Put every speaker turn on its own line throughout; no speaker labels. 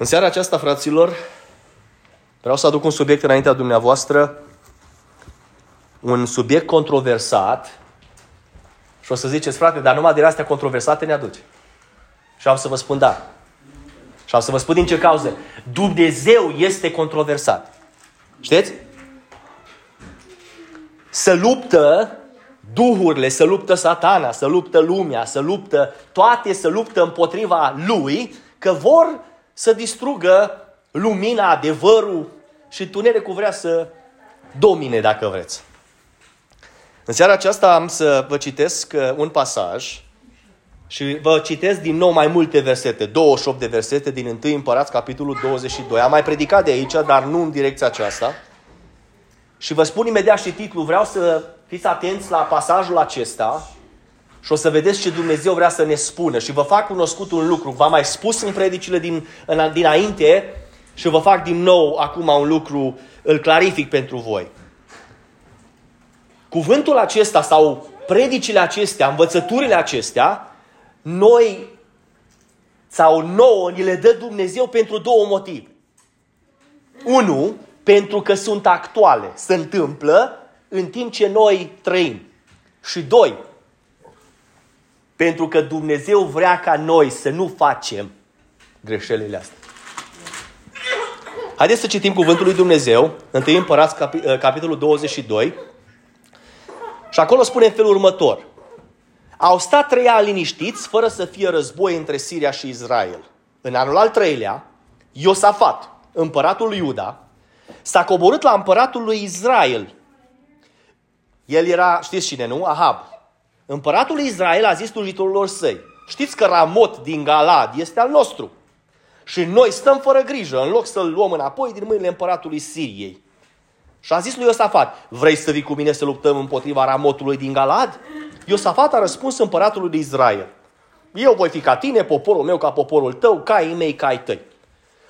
În seara aceasta, fraților, vreau să aduc un subiect înaintea dumneavoastră, un subiect controversat și o să ziceți, frate, dar numai de astea controversate ne aduce. Și am să vă spun da. Și am să vă spun din ce cauză. Dumnezeu este controversat. Știți? Să luptă duhurile, să luptă satana, să luptă lumea, să luptă toate, să luptă împotriva lui, că vor să distrugă lumina, adevărul și tunericul vrea să domine, dacă vreți. În seara aceasta am să vă citesc uh, un pasaj și vă citesc din nou mai multe versete, 28 de versete din 1 Împărați, capitolul 22. Am mai predicat de aici, dar nu în direcția aceasta. Și vă spun imediat și titlul, vreau să fiți atenți la pasajul acesta și o să vedeți ce Dumnezeu vrea să ne spună. Și vă fac cunoscut un lucru. V-am mai spus în predicile din, în, dinainte și vă fac din nou acum un lucru, îl clarific pentru voi. Cuvântul acesta sau predicile acestea, învățăturile acestea, noi sau nouă ni le dă Dumnezeu pentru două motive. Unu, pentru că sunt actuale, se întâmplă în timp ce noi trăim. Și doi, pentru că Dumnezeu vrea ca noi să nu facem greșelile astea. Haideți să citim cuvântul lui Dumnezeu, 1 Împărați, capitolul 22, și acolo spune în felul următor. Au stat trei ani liniștiți, fără să fie război între Siria și Israel. În anul al treilea, Iosafat, împăratul lui Iuda, s-a coborât la împăratul lui Israel. El era, știți cine, nu? Ahab. Împăratul lui Israel a zis slujitorilor săi, știți că Ramot din Galad este al nostru. Și noi stăm fără grijă, în loc să-l luăm înapoi din mâinile împăratului Siriei. Și a zis lui Iosafat, vrei să vii cu mine să luptăm împotriva Ramotului din Galad? Iosafat a răspuns împăratului de Israel, eu voi fi ca tine, poporul meu ca poporul tău, caii mei ca ai tăi.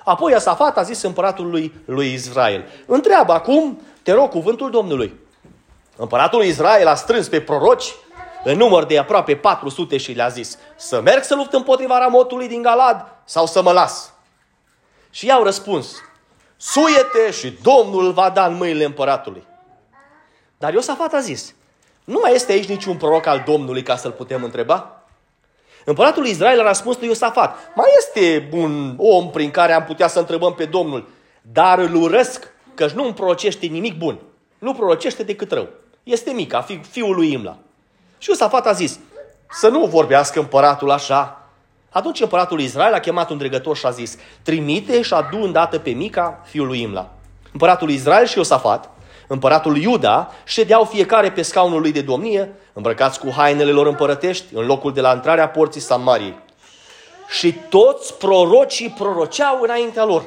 Apoi Iosafat a zis împăratului lui Israel, întreabă acum, te rog cuvântul Domnului. Împăratul Israel a strâns pe proroci în număr de aproape 400 și le-a zis, să merg să lupt împotriva Ramotului din Galad sau să mă las? Și i-au răspuns, suiete și Domnul îl va da în mâinile împăratului. Dar Iosafat a zis, nu mai este aici niciun proroc al Domnului ca să-l putem întreba? Împăratul Israel a răspuns lui Iosafat, mai este un om prin care am putea să întrebăm pe Domnul, dar îl urăsc, căci nu îmi prorocește nimic bun. Nu prorocește decât rău. Este mica, fi, fiul lui Imla. Și Iosafat a zis, să nu vorbească împăratul așa, atunci împăratul Israel a chemat un dregător și a zis, trimite și adu îndată pe Mica, fiul lui Imla. Împăratul Israel și Iosafat, împăratul Iuda, ședeau fiecare pe scaunul lui de domnie, îmbrăcați cu hainele lor împărătești, în locul de la intrarea porții Samariei. Și toți prorocii proroceau înaintea lor.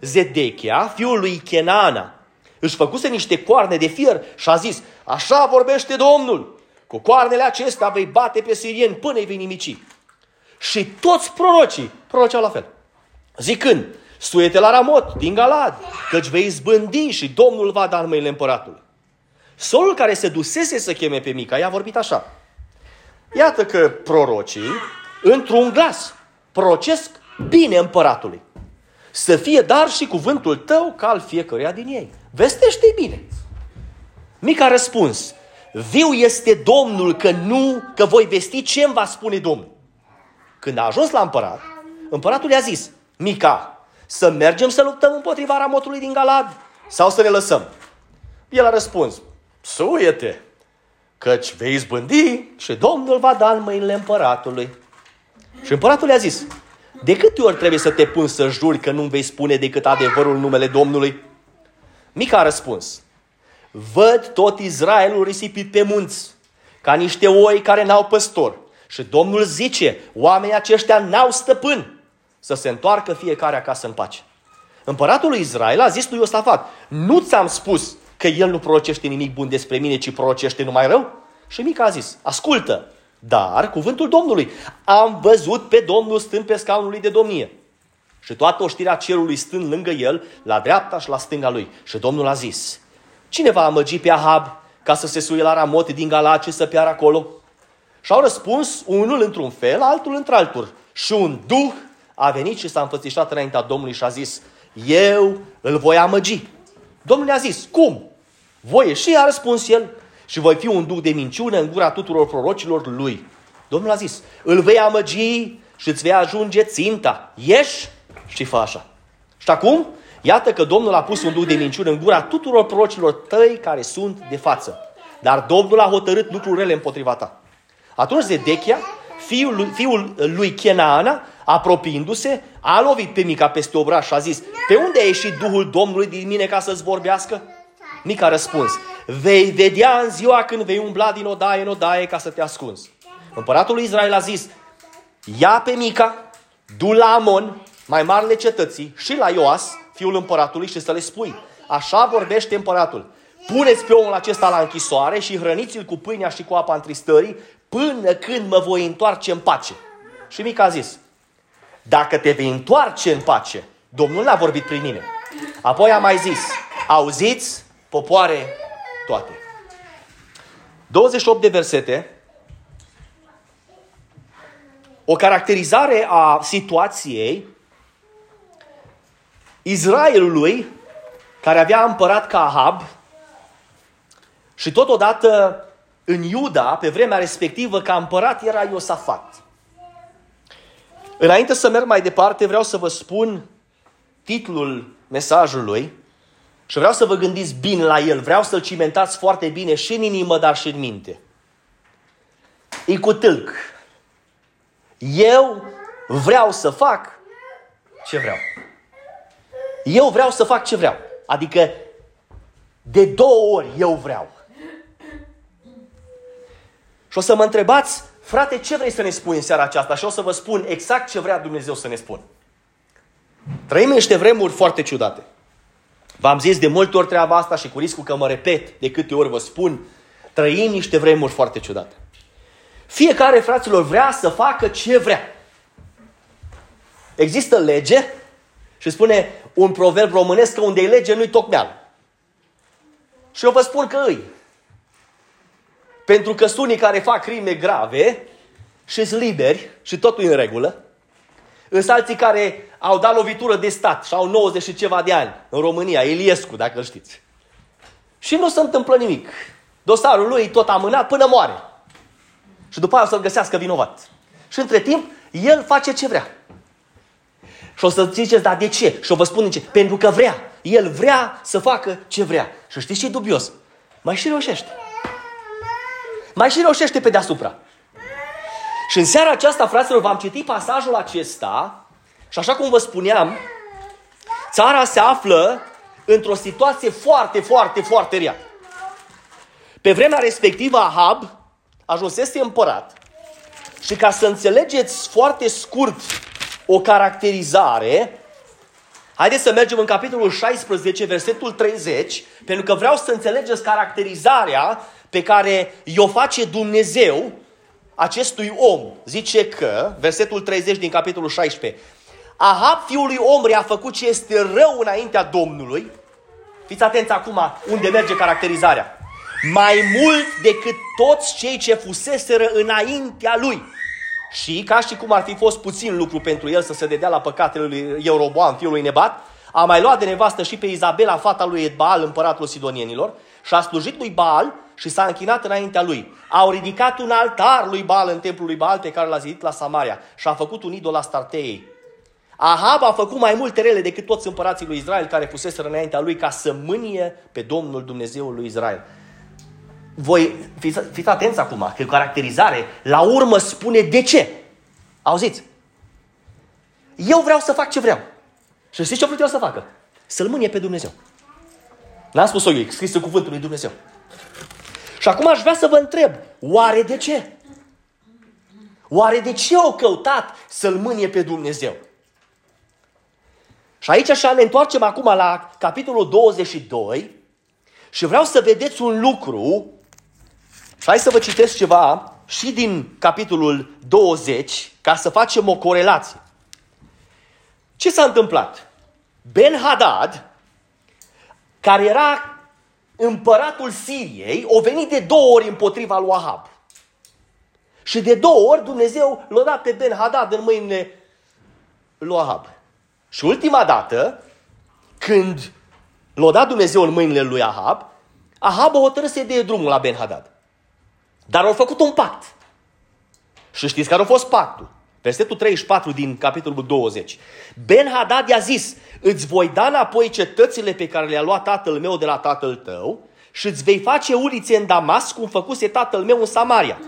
Zedechia, fiul lui Kenana, își făcuse niște coarne de fier și a zis, așa vorbește Domnul, cu coarnele acestea vei bate pe sirieni până îi vei nimici. Și toți prorocii proroceau la fel. Zicând, suiete la Ramot din Galad, căci vei zbândi și Domnul va da în mâinile împăratului. Solul care se dusese să cheme pe Mica i-a vorbit așa. Iată că prorocii, într-un glas, prorocesc bine împăratului. Să fie dar și cuvântul tău ca al fiecăruia din ei. Vestește bine. Mica a răspuns, viu este Domnul că nu, că voi vesti ce îmi va spune Domnul. Când a ajuns la împărat, împăratul i-a zis, Mica, să mergem să luptăm împotriva ramotului din Galad sau să ne lăsăm? El a răspuns, suiete, căci vei izbândi și Domnul va da în mâinile împăratului. Și împăratul i-a zis, de câte ori trebuie să te pun să juri că nu vei spune decât adevărul numele Domnului? Mica a răspuns, văd tot Israelul risipit pe munți, ca niște oi care n-au păstor. Și Domnul zice, oamenii aceștia n-au stăpân să se întoarcă fiecare acasă în pace. Împăratul lui Israel a zis lui Iosafat, nu ți-am spus că el nu prorocește nimic bun despre mine, ci prorocește numai rău? Și Mica a zis, ascultă, dar cuvântul Domnului, am văzut pe Domnul stând pe scaunul lui de domnie. Și toată oștirea cerului stând lângă el, la dreapta și la stânga lui. Și Domnul a zis, cine va amăgi pe Ahab ca să se suie la Ramot din Galace să piară acolo? Și au răspuns unul într-un fel, altul într-altul. Și un duh a venit și s-a înfățișat înaintea Domnului și a zis, eu îl voi amăgi. Domnul a zis, cum? Voi și a răspuns el, și voi fi un duc de minciună în gura tuturor prorocilor lui. Domnul a zis, îl vei amăgi și îți vei ajunge ținta. Ieși și fă așa. Și acum, iată că Domnul a pus un duc de minciună în gura tuturor prorocilor tăi care sunt de față. Dar Domnul a hotărât lucruri rele împotriva ta. Atunci Zedechia, fiul lui, fiul lui Chenaana, apropiindu-se, a lovit pe Mica peste obraș și a zis, pe unde a ieșit Duhul Domnului din mine ca să-ți vorbească? Mica a răspuns, vei vedea în ziua când vei umbla din odaie în odaie ca să te ascunzi. Împăratul lui Israel a zis, ia pe Mica, du la Amon, mai marele cetății, și la Ioas, fiul împăratului, și să le spui, așa vorbește împăratul, puneți pe omul acesta la închisoare și hrăniți-l cu pâinea și cu apa întristării, până când mă voi întoarce în pace. Și Mica a zis, dacă te vei întoarce în pace, Domnul n-a vorbit prin mine. Apoi a mai zis, auziți, popoare toate. 28 de versete, o caracterizare a situației Israelului, care avea împărat ca Ahab, și totodată în Iuda, pe vremea respectivă, ca împărat era Iosafat. Înainte să merg mai departe, vreau să vă spun titlul mesajului și vreau să vă gândiți bine la el. Vreau să-l cimentați foarte bine și în inimă, dar și în minte. E cu tâlc. Eu vreau să fac ce vreau. Eu vreau să fac ce vreau. Adică de două ori eu vreau. Și o să mă întrebați, frate, ce vrei să ne spui în seara aceasta? Și o să vă spun exact ce vrea Dumnezeu să ne spun. Trăim niște vremuri foarte ciudate. V-am zis de multe ori treaba asta și cu riscul că mă repet de câte ori vă spun, trăim niște vremuri foarte ciudate. Fiecare, fraților, vrea să facă ce vrea. Există lege și spune un proverb românesc că unde e lege nu-i tocmeal. Și eu vă spun că îi. Pentru că sunt unii care fac crime grave și sunt liberi și totul e în regulă. Însă alții care au dat lovitură de stat și au 90 și ceva de ani în România, Iliescu, dacă îl știți. Și nu se întâmplă nimic. Dosarul lui tot amânat până moare. Și după aia o să-l găsească vinovat. Și între timp, el face ce vrea. Și o să ziceți, dar de ce? Și o vă spun de ce. Pentru că vrea. El vrea să facă ce vrea. Și știți ce e dubios? Mai și reușește. Mai și reușește pe deasupra. Și în seara aceasta, fraților, v-am citit pasajul acesta și așa cum vă spuneam, țara se află într-o situație foarte, foarte, foarte rea. Pe vremea respectivă, Ahab ajunsese împărat și ca să înțelegeți foarte scurt o caracterizare, haideți să mergem în capitolul 16, versetul 30, pentru că vreau să înțelegeți caracterizarea pe care i-o face Dumnezeu acestui om. Zice că, versetul 30 din capitolul 16, Ahab, fiul lui Omri, a făcut ce este rău înaintea Domnului. Fiți atenți acum unde merge caracterizarea. Mai mult decât toți cei ce fuseseră înaintea lui. Și ca și cum ar fi fost puțin lucru pentru el să se dedea la păcatele lui Ieroboam, fiul lui Nebat, a mai luat de nevastă și pe Izabela, fata lui Edbaal, împăratul Sidonienilor, și a slujit lui Baal și s-a închinat înaintea lui. Au ridicat un altar lui Baal în templul lui Baal pe care l-a zidit la Samaria și a făcut un idol la Starteei. Ahab a făcut mai multe rele decât toți împărații lui Israel care fuseseră înaintea lui ca să mânie pe Domnul Dumnezeul lui Israel. Voi fiți, fiți atenți acum, că caracterizare la urmă spune de ce. Auziți? Eu vreau să fac ce vreau. Și știți ce vreau să facă? Să-L mânie pe Dumnezeu. N-am spus-o eu, scris în cuvântul lui Dumnezeu. Și acum aș vrea să vă întreb, oare de ce? Oare de ce au căutat să-L mânie pe Dumnezeu? Și aici așa ne întoarcem acum la capitolul 22 și vreau să vedeți un lucru și hai să vă citesc ceva și din capitolul 20 ca să facem o corelație. Ce s-a întâmplat? Ben Hadad, care era împăratul Siriei, a venit de două ori împotriva lui Ahab. Și de două ori Dumnezeu l-a dat pe Ben Hadad în mâinile lui Ahab. Și ultima dată, când l-a dat Dumnezeu în mâinile lui Ahab, Ahab a hotărât să dea drumul la Ben-Hadad. Dar au făcut un pact. Și știți care a fost pactul? Versetul 34 din capitolul 20. Ben-Hadad i-a zis, îți voi da înapoi cetățile pe care le-a luat tatăl meu de la tatăl tău și îți vei face ulițe în Damas cum făcuse tatăl meu în Samaria.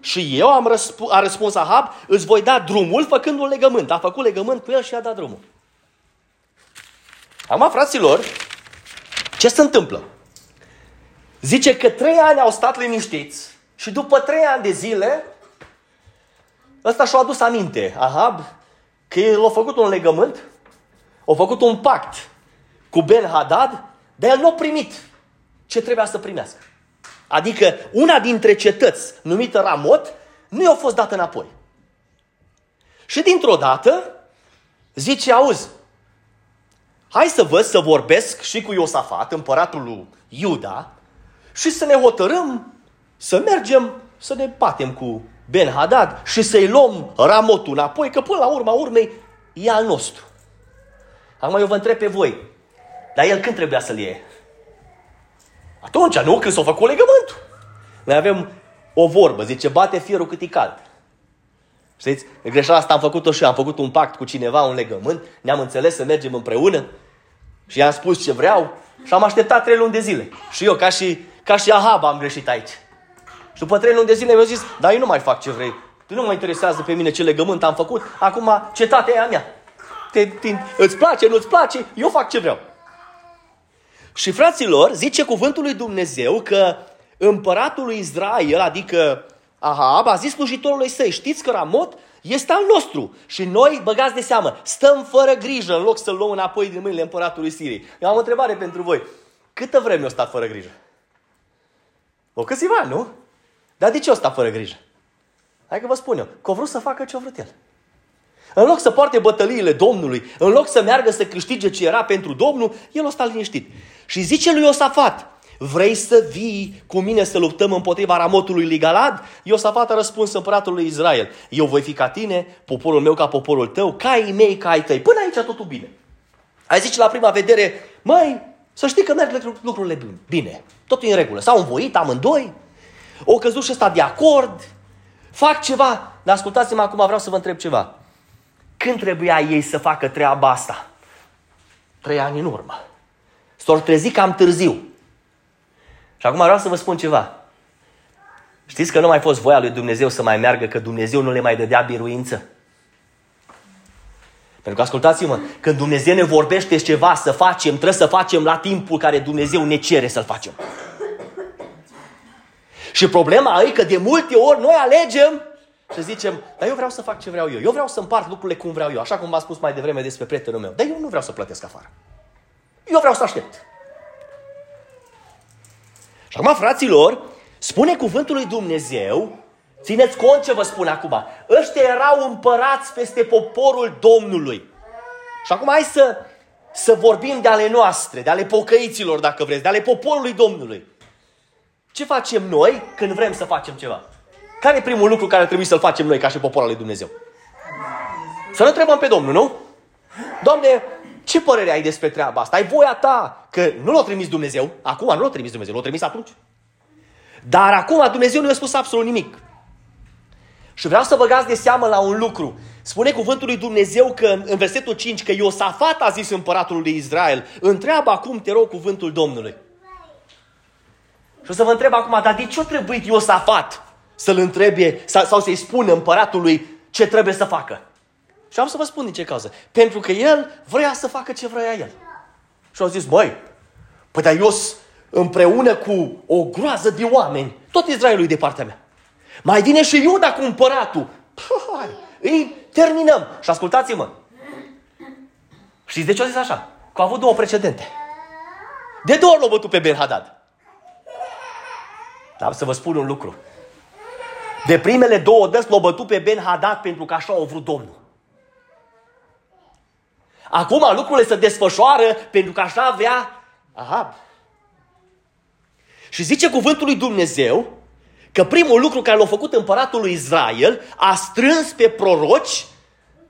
Și eu am răsp- a răspuns Ahab, îți voi da drumul făcând un legământ. A făcut legământ cu el și a dat drumul. Acum, fraților, ce se întâmplă? Zice că trei ani au stat liniștiți și după trei ani de zile, ăsta și-a adus aminte, Ahab, că el a făcut un legământ, a făcut un pact cu Ben Hadad, dar el nu a primit ce trebuia să primească. Adică una dintre cetăți, numită Ramot, nu i-a fost dată înapoi. Și dintr-o dată, zice, auzi, hai să văd să vorbesc și cu Iosafat, împăratul lui Iuda, și să ne hotărâm să mergem să ne batem cu Ben Hadad și să-i luăm Ramotul înapoi, că până la urma urmei e al nostru. Acum eu vă întreb pe voi, dar el când trebuia să-l iei? Atunci, nu? Când s-a făcut legământul. Noi avem o vorbă, zice, bate fierul cât e cald. Știți? Greșeala asta am făcut-o și eu. Am făcut un pact cu cineva, un legământ, ne-am înțeles să mergem împreună și i-am spus ce vreau și am așteptat trei luni de zile. Și eu, ca și, ca și Ahab, am greșit aici. Și după trei luni de zile mi-au zis, dar eu nu mai fac ce vrei. Tu nu mă interesează pe mine ce legământ am făcut, acum cetatea e a mea. Te, te, îți place, nu-ți place, eu fac ce vreau. Și fraților, zice cuvântul lui Dumnezeu că împăratul lui Israel, adică Ahab, a zis slujitorului săi, știți că Ramot este al nostru și noi, băgați de seamă, stăm fără grijă în loc să-l luăm înapoi din mâinile împăratului Siriei. Eu am o întrebare pentru voi. Câtă vreme o stat fără grijă? O câțiva, nu? Dar de ce o stat fără grijă? Hai că vă spun eu, că a vrut să facă ce a vrut el. În loc să poarte bătăliile Domnului, în loc să meargă să câștige ce era pentru Domnul, el o sta liniștit. Și zice lui Iosafat, vrei să vii cu mine să luptăm împotriva Ramotului Ligalad? Iosafat a răspuns împăratului Israel, eu voi fi ca tine, poporul meu ca poporul tău, caii mei ca ai tăi. Până aici totul bine. Ai zice la prima vedere, măi, să știi că merg lucrurile bine. Totul e în regulă. S-au învoit amândoi, o căzut și ăsta de acord, fac ceva. Dar ascultați-mă acum, vreau să vă întreb ceva. Când trebuia ei să facă treaba asta? Trei ani în urmă. S-au trezit cam târziu. Și acum vreau să vă spun ceva. Știți că nu mai fost voia lui Dumnezeu să mai meargă, că Dumnezeu nu le mai dădea biruință? Pentru că ascultați-mă, când Dumnezeu ne vorbește ceva să facem, trebuie să facem la timpul care Dumnezeu ne cere să-l facem. Și problema e că de multe ori noi alegem și zicem, dar eu vreau să fac ce vreau eu. Eu vreau să împart lucrurile cum vreau eu. Așa cum v-am spus mai devreme despre prietenul meu. Dar eu nu vreau să plătesc afară. Eu vreau să aștept. Și acum, fraților, spune cuvântul lui Dumnezeu, țineți cont ce vă spun acum, ăștia erau împărați peste poporul Domnului. Și acum hai să, să vorbim de ale noastre, de ale pocăiților, dacă vreți, de ale poporului Domnului. Ce facem noi când vrem să facem ceva? Care e primul lucru care trebuie să-l facem noi ca și poporul lui Dumnezeu? Să ne întrebăm pe Domnul, nu? Doamne, ce părere ai despre treaba asta? Ai voia ta că nu l-a trimis Dumnezeu. Acum nu l-a trimis Dumnezeu, l-a trimis atunci. Dar acum Dumnezeu nu i-a spus absolut nimic. Și vreau să băgați de seamă la un lucru. Spune cuvântul lui Dumnezeu că în versetul 5 că Iosafat a zis împăratul lui Israel, întreabă acum, te rog, cuvântul Domnului. Și o să vă întreb acum, dar de ce a trebuit Iosafat să-l întrebe sau să-i spună împăratului ce trebuie să facă? Și am să vă spun din ce cauză. Pentru că el vrea să facă ce vrea el. Și au zis, băi, păi dar eu împreună cu o groază de oameni, tot Israelul e de partea mea. Mai vine și Iuda cu împăratul. Hai, îi terminăm. Și ascultați-mă. Știți de ce au zis așa? Că au avut două precedente. De două ori l-au bătut pe Ben Hadad. Dar să vă spun un lucru. De primele două dăți l-au bătut pe Ben Hadad pentru că așa au vrut Domnul. Acum lucrurile se desfășoară pentru că așa avea Ahab. Și zice cuvântul lui Dumnezeu că primul lucru care l-a făcut împăratul lui Israel a strâns pe proroci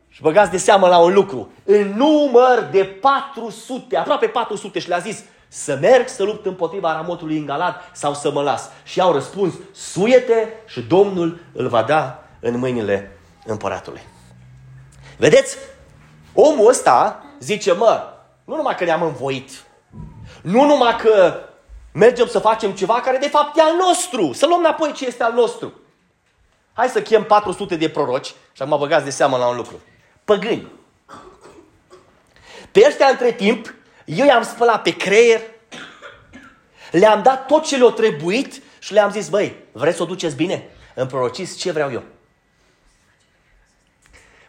Și băgați de seamă la un lucru. În număr de 400, aproape 400 și le-a zis să merg să lupt împotriva Ramotului în Galad sau să mă las. Și au răspuns, suiete și Domnul îl va da în mâinile împăratului. Vedeți? Omul ăsta zice, mă, nu numai că ne-am învoit, nu numai că mergem să facem ceva care de fapt e al nostru, să luăm înapoi ce este al nostru. Hai să chem 400 de proroci și acum băgați de seamă la un lucru. Păgâni. Pe ăștia între timp, eu i-am spălat pe creier, le-am dat tot ce le-a trebuit și le-am zis, băi, vreți să o duceți bine? Îmi prorociți ce vreau eu.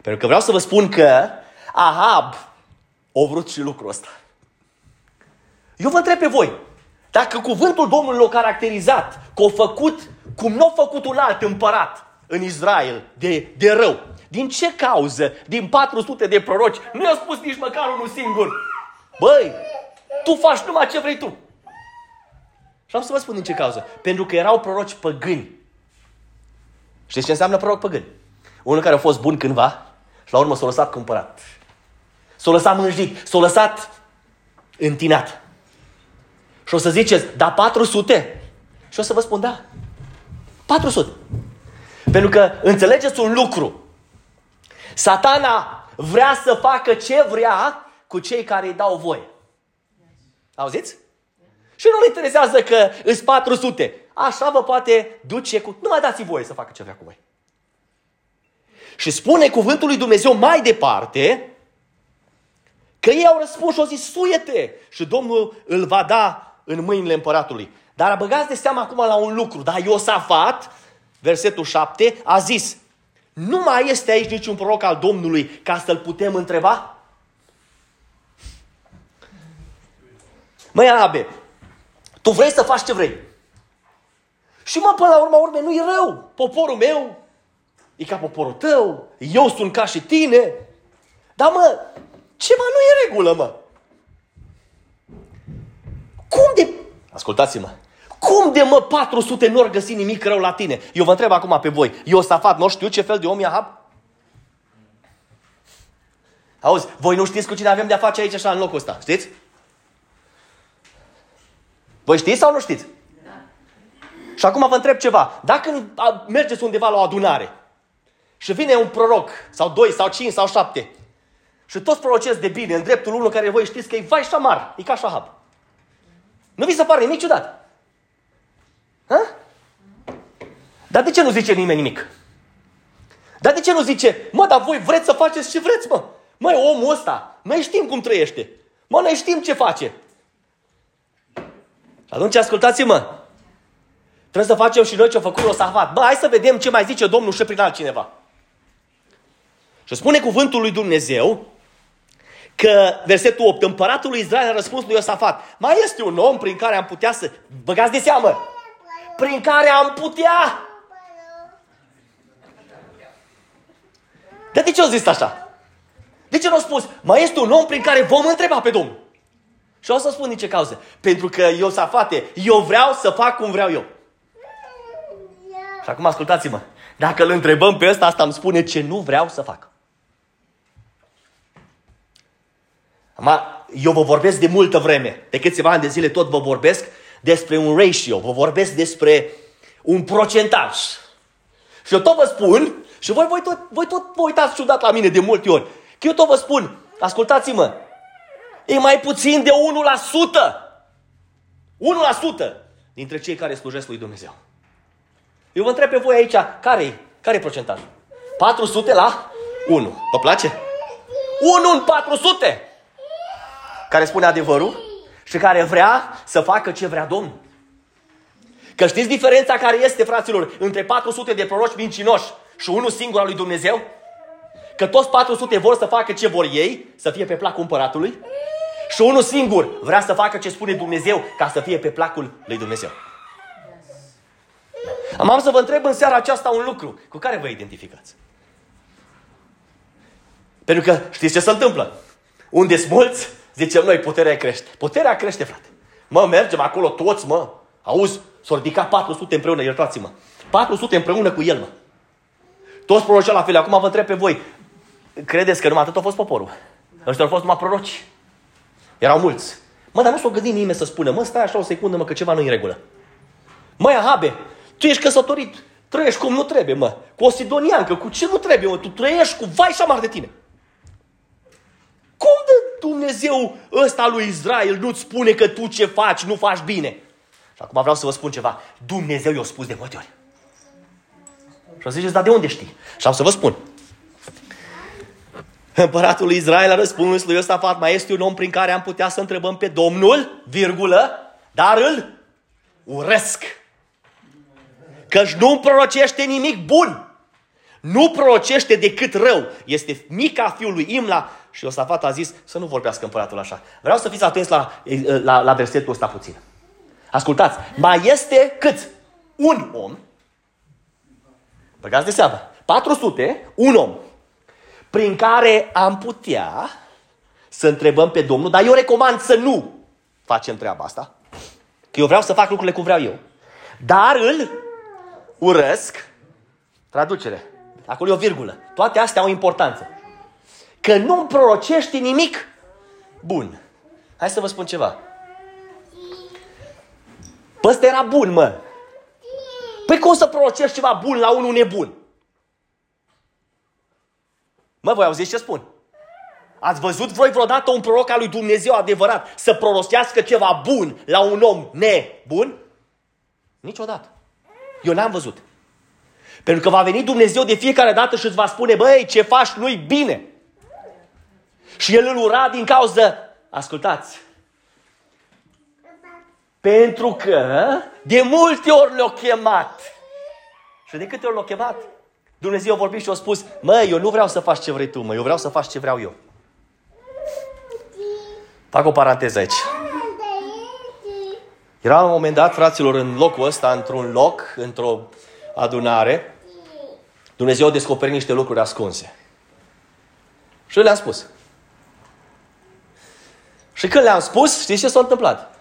Pentru că vreau să vă spun că Ahab a vrut și lucrul ăsta. Eu vă întreb pe voi, dacă cuvântul Domnului l-a caracterizat, că a făcut cum nu a făcut un alt împărat în Israel de, de rău, din ce cauză, din 400 de proroci, nu i-a spus nici măcar unul singur, băi, tu faci numai ce vrei tu. Și am să vă spun din ce cauză. Pentru că erau proroci păgâni. Știți ce înseamnă proroc păgân? Unul care a fost bun cândva și la urmă s-a lăsat cumpărat. S-a lăsat mânjit, s-a lăsat întinat. Și o să ziceți, da 400? Și o să vă spun, da. 400. Pentru că înțelegeți un lucru. Satana vrea să facă ce vrea cu cei care îi dau voie. Auziți? Și nu-l interesează că îți 400. Așa vă poate duce cu... Nu mai dați voie să facă ce vrea cu voi. Și spune cuvântul lui Dumnezeu mai departe că ei au răspuns și au zis, suiete! Și Domnul îl va da în mâinile împăratului. Dar băgați de seama acum la un lucru. Dar Iosafat, versetul 7, a zis, nu mai este aici niciun proroc al Domnului ca să-l putem întreba? Măi, Abe, tu vrei să faci ce vrei. Și mă, până la urma urme, nu e rău. Poporul meu e ca poporul tău, eu sunt ca și tine. Dar mă, ce mă, nu e regulă, mă. Cum de... Ascultați-mă. Cum de mă 400 nu ori găsi nimic rău la tine? Eu vă întreb acum pe voi. Iosafat, nu știu ce fel de om e Ahab? Auzi, voi nu știți cu cine avem de-a face aici așa în locul ăsta, știți? Voi știți sau nu știți? Da. Și acum vă întreb ceva. Dacă mergeți undeva la o adunare și vine un proroc, sau doi, sau cinci, sau șapte, și toți prorocesc de bine în dreptul unul care voi știți că e vai șamar, e ca șahab. Nu vi se pare nimic ciudat? Ha? Dar de ce nu zice nimeni nimic? Dar de ce nu zice, mă, dar voi vreți să faceți ce vreți, mă? Măi, omul ăsta, noi știm cum trăiește. Mă, noi știm ce face. Și atunci ascultați-mă. Trebuie să facem și noi ce a făcut Iosafat. Bă, hai să vedem ce mai zice Domnul și prin altcineva. Și spune cuvântul lui Dumnezeu că, versetul 8, împăratul lui Israel a răspuns lui Iosafat, mai este un om prin care am putea să... Băgați de seamă! Prin care am putea... Dar de ce au zis așa? De ce nu au spus, mai este un om prin care vom întreba pe Domnul? Și o să spun din ce cauză. Pentru că eu, Safate, eu vreau să fac cum vreau eu. Și acum ascultați-mă. Dacă îl întrebăm pe ăsta, asta îmi spune ce nu vreau să fac. Acum, eu vă vorbesc de multă vreme. De câțiva ani de zile tot vă vorbesc despre un ratio. Vă vorbesc despre un procentaj. Și eu tot vă spun, și voi, voi, tot, voi tot vă uitați ciudat la mine de multe ori, că eu tot vă spun, ascultați-mă, e mai puțin de 1%. 1% dintre cei care slujesc lui Dumnezeu. Eu vă întreb pe voi aici, care e care e procentajul? 400 la 1. Vă place? 1 în 400! Care spune adevărul și care vrea să facă ce vrea Domnul. Că știți diferența care este, fraților, între 400 de proroci mincinoși și unul singur al lui Dumnezeu? Că toți 400 vor să facă ce vor ei, să fie pe placul împăratului, și unul singur vrea să facă ce spune Dumnezeu ca să fie pe placul lui Dumnezeu. Am să vă întreb în seara aceasta un lucru. Cu care vă identificați? Pentru că știți ce se întâmplă? Unde sunt mulți, zicem noi, puterea crește. Puterea crește, frate. Mă, mergem acolo toți, mă. Auzi, s-au ridicat 400 împreună, iertați-mă. 400 împreună cu el, mă. Toți prorocii la fel. Acum vă întreb pe voi. credeți că numai atât a fost poporul? Ăștia au fost numai proroci. Erau mulți. Mă, dar nu s-o gândit nimeni să spună, mă, stai așa o secundă, mă, că ceva nu în regulă. Măi, Ahabe, tu ești căsătorit, trăiești cum nu trebuie, mă. Cu o sidoniancă, cu ce nu trebuie, mă? Tu trăiești cu vai și amar de tine. Cum de Dumnezeu ăsta lui Israel nu-ți spune că tu ce faci, nu faci bine? Și acum vreau să vă spun ceva. Dumnezeu i-a spus de multe ori. Și o să ziceți, dar de unde știi? Și am să vă spun. Împăratul lui Israel a răspuns lui Iosafat, mai este un om prin care am putea să întrebăm pe Domnul, virgulă, dar îl urăsc. Căci nu prorocește nimic bun. Nu prorocește decât rău. Este mica fiului Imla și Iosafat a zis să nu vorbească împăratul așa. Vreau să fiți atenți la, la, la versetul ăsta puțin. Ascultați, mai este cât? Un om, băgați de seamă, 400, un om, prin care am putea să întrebăm pe Domnul, dar eu recomand să nu facem treaba asta, că eu vreau să fac lucrurile cum vreau eu. Dar îl urăsc, traducere, acolo e o virgulă, toate astea au importanță. Că nu îmi prorocești nimic bun. Hai să vă spun ceva. Păi ăsta era bun, mă. Păi cum să prorocești ceva bun la unul nebun? Mă, voi auziți ce spun? Ați văzut voi vreodată un proroc al lui Dumnezeu adevărat să prorostească ceva bun la un om nebun? Niciodată. Eu n-am văzut. Pentru că va veni Dumnezeu de fiecare dată și îți va spune, băi, ce faci nu-i bine. Și el îl ura din cauza, ascultați, pentru că de multe ori le-au chemat. Și de câte ori l-au chemat? Dumnezeu a vorbit și a spus, mă, eu nu vreau să faci ce vrei tu, mă, eu vreau să faci ce vreau eu. Fac o paranteză aici. Era la un moment dat, fraților, în locul ăsta, într-un loc, într-o adunare, Dumnezeu a descoperit niște lucruri ascunse. Și le-am spus. Și când le-am spus, știți ce s-a întâmplat?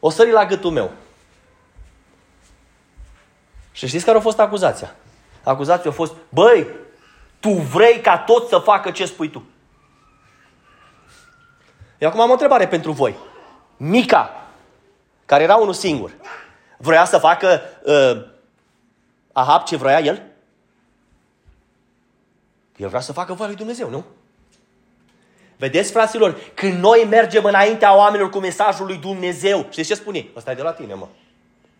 O sări la gâtul meu. Și știți care a fost acuzația? Acuzația a fost, băi, tu vrei ca tot să facă ce spui tu. Eu acum am o întrebare pentru voi. Mica, care era unul singur, vrea să facă uh, Ahab ce vrea el? El vrea să facă voia lui Dumnezeu, nu? Vedeți, fraților, când noi mergem înaintea oamenilor cu mesajul lui Dumnezeu, știți ce spune? Ăsta e de la tine, mă.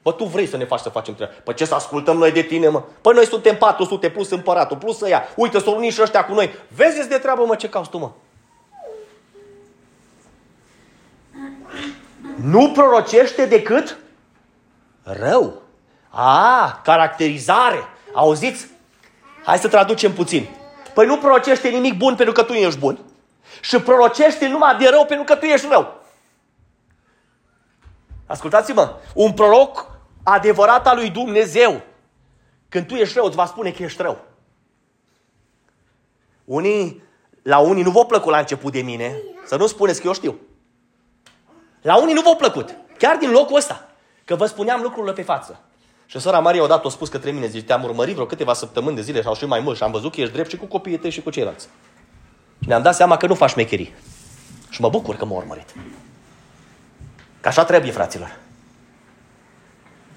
Bă, tu vrei să ne faci să facem treaba. Păi ce să ascultăm noi de tine, mă? Păi noi suntem 400 plus împăratul, plus să ia. Uite, s-au unit și ăștia cu noi. Vezi de treabă, mă, ce cauți tu, mă? Nu prorocește decât rău. A, caracterizare. Auziți? Hai să traducem puțin. Păi nu prorocește nimic bun pentru că tu ești bun și prorocește numai de rău pentru că tu ești rău. Ascultați-mă, un proroc adevărat al lui Dumnezeu, când tu ești rău, îți va spune că ești rău. Unii, la unii nu v-au plăcut la început de mine, să nu spuneți că eu știu. La unii nu v-au plăcut, chiar din locul ăsta, că vă spuneam lucrurile pe față. Și sora Maria odată a spus către mine, zice, te-am urmărit vreo câteva săptămâni de zile sau și mai mult și am văzut că ești drept și cu copiii tăi și cu ceilalți. Și ne-am dat seama că nu faci mecherii. Și mă bucur că m-a urmărit. Că așa trebuie, fraților.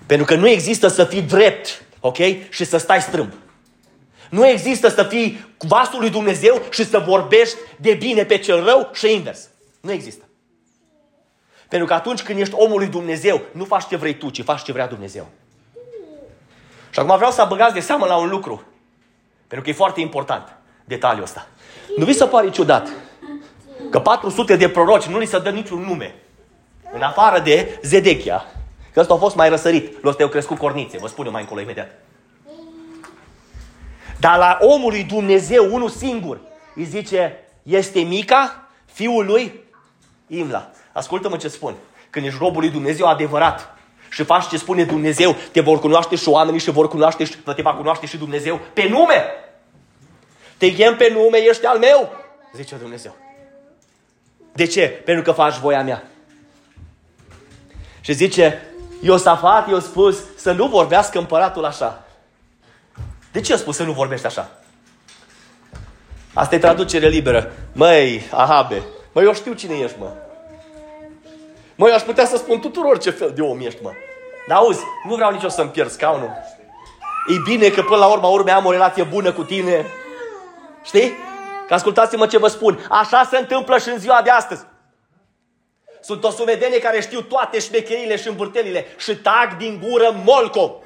Pentru că nu există să fii drept, ok? Și să stai strâmb. Nu există să fii vasul lui Dumnezeu și să vorbești de bine pe cel rău și invers. Nu există. Pentru că atunci când ești omul lui Dumnezeu, nu faci ce vrei tu, ci faci ce vrea Dumnezeu. Și acum vreau să băgați de seamă la un lucru. Pentru că e foarte important detaliul ăsta. Nu vi se pare ciudat că 400 de proroci nu li se dă niciun nume. În afară de Zedechia. Că ăsta a fost mai răsărit. L-o au crescut cornițe. Vă spun eu mai încolo imediat. Dar la omul lui Dumnezeu, unul singur, îi zice, este Mica, fiul lui Imla. Ascultă-mă ce spun. Când ești robul lui Dumnezeu adevărat și faci ce spune Dumnezeu, te vor cunoaște și oamenii și vor cunoaște și te va cunoaște și Dumnezeu pe nume. Te chem pe nume, ești al meu, zice Dumnezeu. De ce? Pentru că faci voia mea. Și zice, Iosafat i-a spus să nu vorbească împăratul așa. De ce a spus să nu vorbești așa? Asta e traducere liberă. Măi, Ahabe, măi, eu știu cine ești, mă. Măi, aș putea să spun tuturor ce fel de om ești, mă. Dar auzi, nu vreau nici o să-mi pierd scaunul. E bine că până la urma urmei am o relație bună cu tine. Știi? Că ascultați-mă ce vă spun. Așa se întâmplă și în ziua de astăzi. Sunt o suvedenie care știu toate șmecherile și învârtelile și tag din gură molco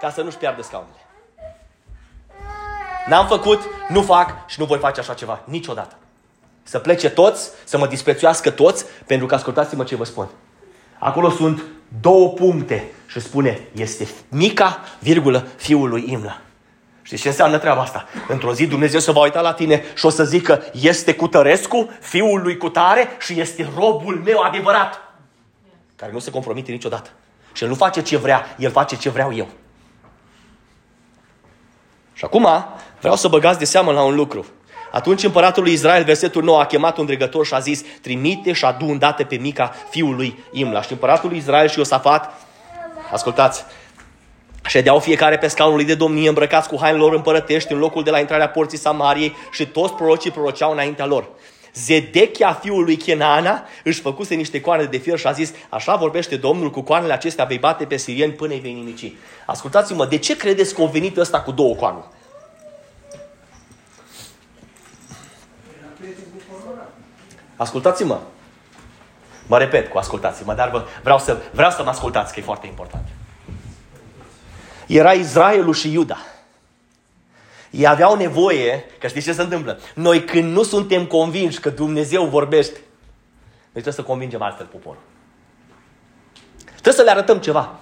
ca să nu-și piardă scaunele. N-am făcut, nu fac și nu voi face așa ceva niciodată. Să plece toți, să mă disprețuiască toți, pentru că ascultați-mă ce vă spun. Acolo sunt două puncte și spune, este mica, virgulă, fiul lui Imla. Știți ce înseamnă treaba asta? Într-o zi Dumnezeu se va uita la tine și o să zică, este Cutărescu, fiul lui Cutare și este robul meu adevărat. Care nu se compromite niciodată. Și el nu face ce vrea, el face ce vreau eu. Și acum vreau să băgați de seamă la un lucru. Atunci împăratul lui Israel, versetul 9, a chemat un dregător și a zis, trimite și adu îndată pe mica fiul lui Imla. Și împăratul lui Israel și Iosafat, ascultați, Ședeau fiecare pe scaunul lui de domnie, îmbrăcați cu hainele lor împărătești în locul de la intrarea porții Samariei și toți prorocii proroceau înaintea lor. Zedechia, fiul lui Kenana, își făcuse niște coarne de fier și a zis, așa vorbește Domnul, cu coarnele acestea vei bate pe sirieni până îi vei nimici. Ascultați-mă, de ce credeți că a venit ăsta cu două coarne? Ascultați-mă. Mă repet cu ascultați-mă, dar vreau să, vreau să mă ascultați, că e foarte important. Era Israelul și Iuda. Ei aveau nevoie, că știți ce se întâmplă? Noi când nu suntem convinși că Dumnezeu vorbește, noi trebuie să convingem altfel poporul. Trebuie să le arătăm ceva.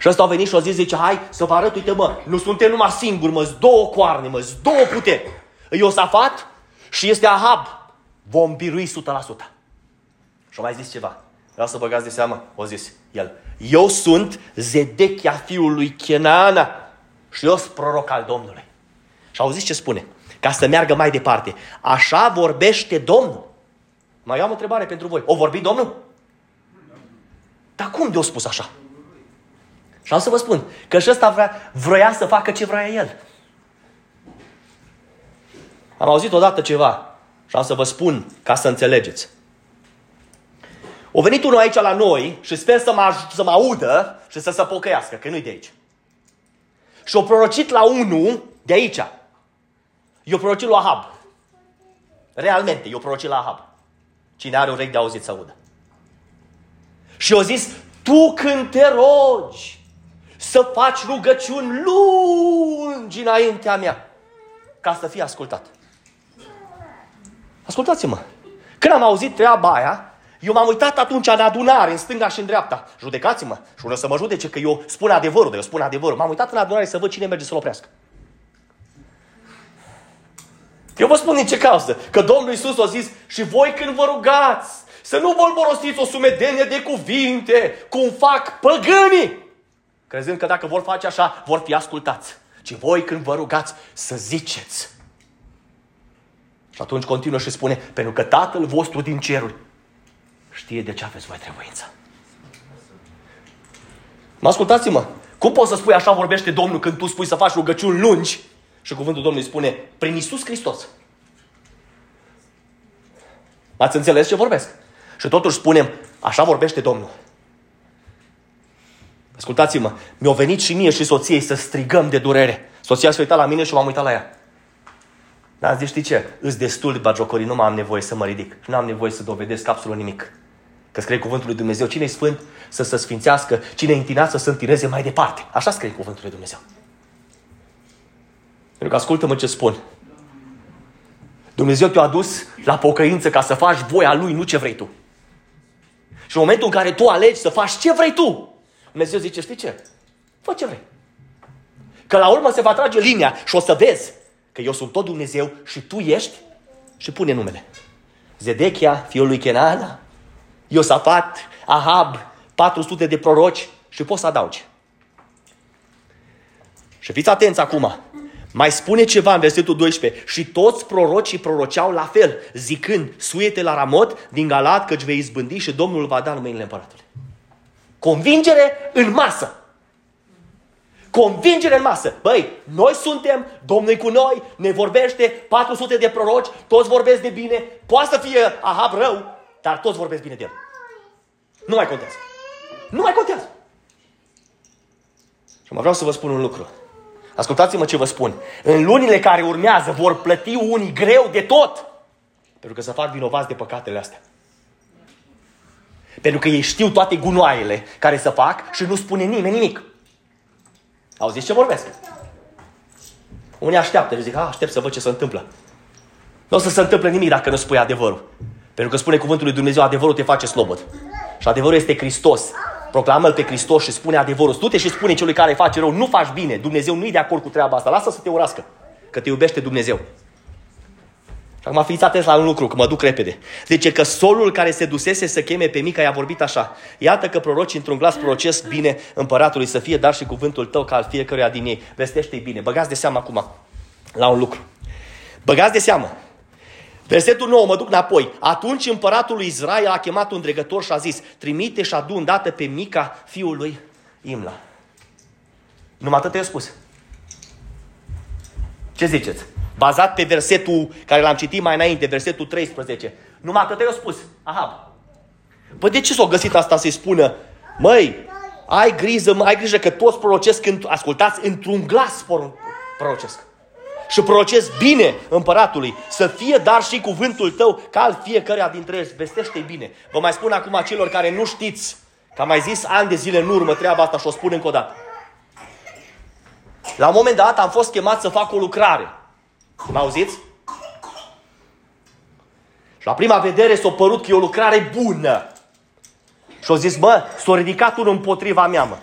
Și ăsta au venit și au zis, zice, hai să vă arăt, uite mă, nu suntem numai singuri, mă, două coarne, mă, două puteri. E Iosafat și este Ahab. Vom birui 100%. Și au mai zis ceva. Vreau să băgați de seamă, o zis el. Eu sunt Zedechia fiul lui Kenana și eu sunt proroc al Domnului. Și auziți ce spune? Ca să meargă mai departe. Așa vorbește Domnul. Mai am o întrebare pentru voi. O vorbi Domnul? Dar cum de-o spus așa? Și am să vă spun că și ăsta vrea, vroia să facă ce vrea el. Am auzit odată ceva și am să vă spun ca să înțelegeți. O venit unul aici la noi și sper să mă, să mă audă și să se pocăiască, că nu-i de aici. Și o prorocit la unul de aici. Eu prorocit la Ahab. Realmente, eu prorocit la Ahab. Cine are urechi de auzit să audă. Și eu zis, tu când te rogi să faci rugăciuni lungi înaintea mea, ca să fii ascultat. Ascultați-mă. Când am auzit treaba aia, eu m-am uitat atunci în adunare, în stânga și în dreapta. Judecați-mă. Și unul să mă judece că eu spun adevărul, dar eu spun adevărul. M-am uitat în adunare să văd cine merge să-l oprească. Eu vă spun din ce cauză. Că Domnul Iisus a zis și voi când vă rugați să nu vă folosiți o sumedenie de cuvinte, cum fac păgânii. Crezând că dacă vor face așa, vor fi ascultați. Ci voi când vă rugați să ziceți. Și atunci continuă și spune, pentru că Tatăl vostru din ceruri știe de ce aveți voi trebuință. Mă ascultați-mă. Cum poți să spui așa vorbește Domnul când tu spui să faci rugăciuni lungi și cuvântul Domnului spune prin Isus Hristos. Ați înțeles ce vorbesc? Și totuși spunem, așa vorbește Domnul. Ascultați-mă, mi-a venit și mie și soției să strigăm de durere. Soția s-a uitat la mine și m-am uitat la ea. Dar zici, știi ce? Îs destul de bagiocorii, nu mai am nevoie să mă ridic. Nu am nevoie să dovedesc absolut nimic. Că scrie cuvântul lui Dumnezeu, cine e sfânt să se sfințească, cine e întinat să se întineze mai departe. Așa scrie cuvântul lui Dumnezeu. Pentru că ascultă-mă ce spun. Dumnezeu te-a adus la pocăință ca să faci voia Lui, nu ce vrei tu. Și în momentul în care tu alegi să faci ce vrei tu, Dumnezeu zice, știi ce? Fă ce vrei. Că la urmă se va trage linia și o să vezi că eu sunt tot Dumnezeu și tu ești și pune numele. Zedechia, fiul lui Kenana, Iosafat, Ahab, 400 de proroci și poți să adaugi. Și fiți atenți acum. Mai spune ceva în versetul 12. Și toți prorocii proroceau la fel, zicând, suiete la Ramot din Galat, căci vei izbândi și Domnul va da în mâinile împăratului. Convingere în masă. Convingere în masă. Băi, noi suntem, Domnul e cu noi, ne vorbește, 400 de proroci, toți vorbesc de bine, poate să fie Ahab rău, dar toți vorbesc bine de el. Nu mai contează. Nu mai contează. Și mă vreau să vă spun un lucru. Ascultați-mă ce vă spun. În lunile care urmează vor plăti unii greu de tot. Pentru că să fac vinovați de păcatele astea. Pentru că ei știu toate gunoaiele care să fac și nu spune nimeni nimic. Auziți ce vorbesc? Unii așteaptă și zic, a, aștept să văd ce se întâmplă. Nu o să se întâmple nimic dacă nu spui adevărul. Pentru că spune cuvântul lui Dumnezeu, adevărul te face slobod. Și adevărul este Hristos. Proclamă-L pe Hristos și spune adevărul. Du-te și spune celui care face rău, nu faci bine. Dumnezeu nu e de acord cu treaba asta. Lasă să te urască. Că te iubește Dumnezeu. Și acum fiți atenți la un lucru, că mă duc repede. Zice că solul care se dusese să cheme pe mica i-a vorbit așa. Iată că proroci într-un glas prorocesc bine împăratului să fie dar și cuvântul tău ca al fiecăruia din ei. Vestește-i bine. Băgați de seamă acum la un lucru. Băgați de seamă. Versetul 9, mă duc înapoi. Atunci împăratul lui Israel a chemat un dregător și a zis, trimite și adu îndată pe Mica, fiul lui Imla. Numai atât i-a spus. Ce ziceți? Bazat pe versetul care l-am citit mai înainte, versetul 13. Numai atât i-a spus. Aha. Păi de ce s-a găsit asta să-i spună? Măi, ai grijă, ai grijă că toți prorocesc, ascultați, într-un glas prorocesc și procesi bine împăratului, să fie dar și cuvântul tău ca al fiecăruia dintre ei. Vestește bine. Vă mai spun acum celor care nu știți, că am mai zis ani de zile în urmă treaba asta și o spun încă o dată. La un moment dat am fost chemat să fac o lucrare. Mă auziți? Și la prima vedere s-a părut că e o lucrare bună. Și au zis, bă, s-a ridicat unul împotriva mea, mă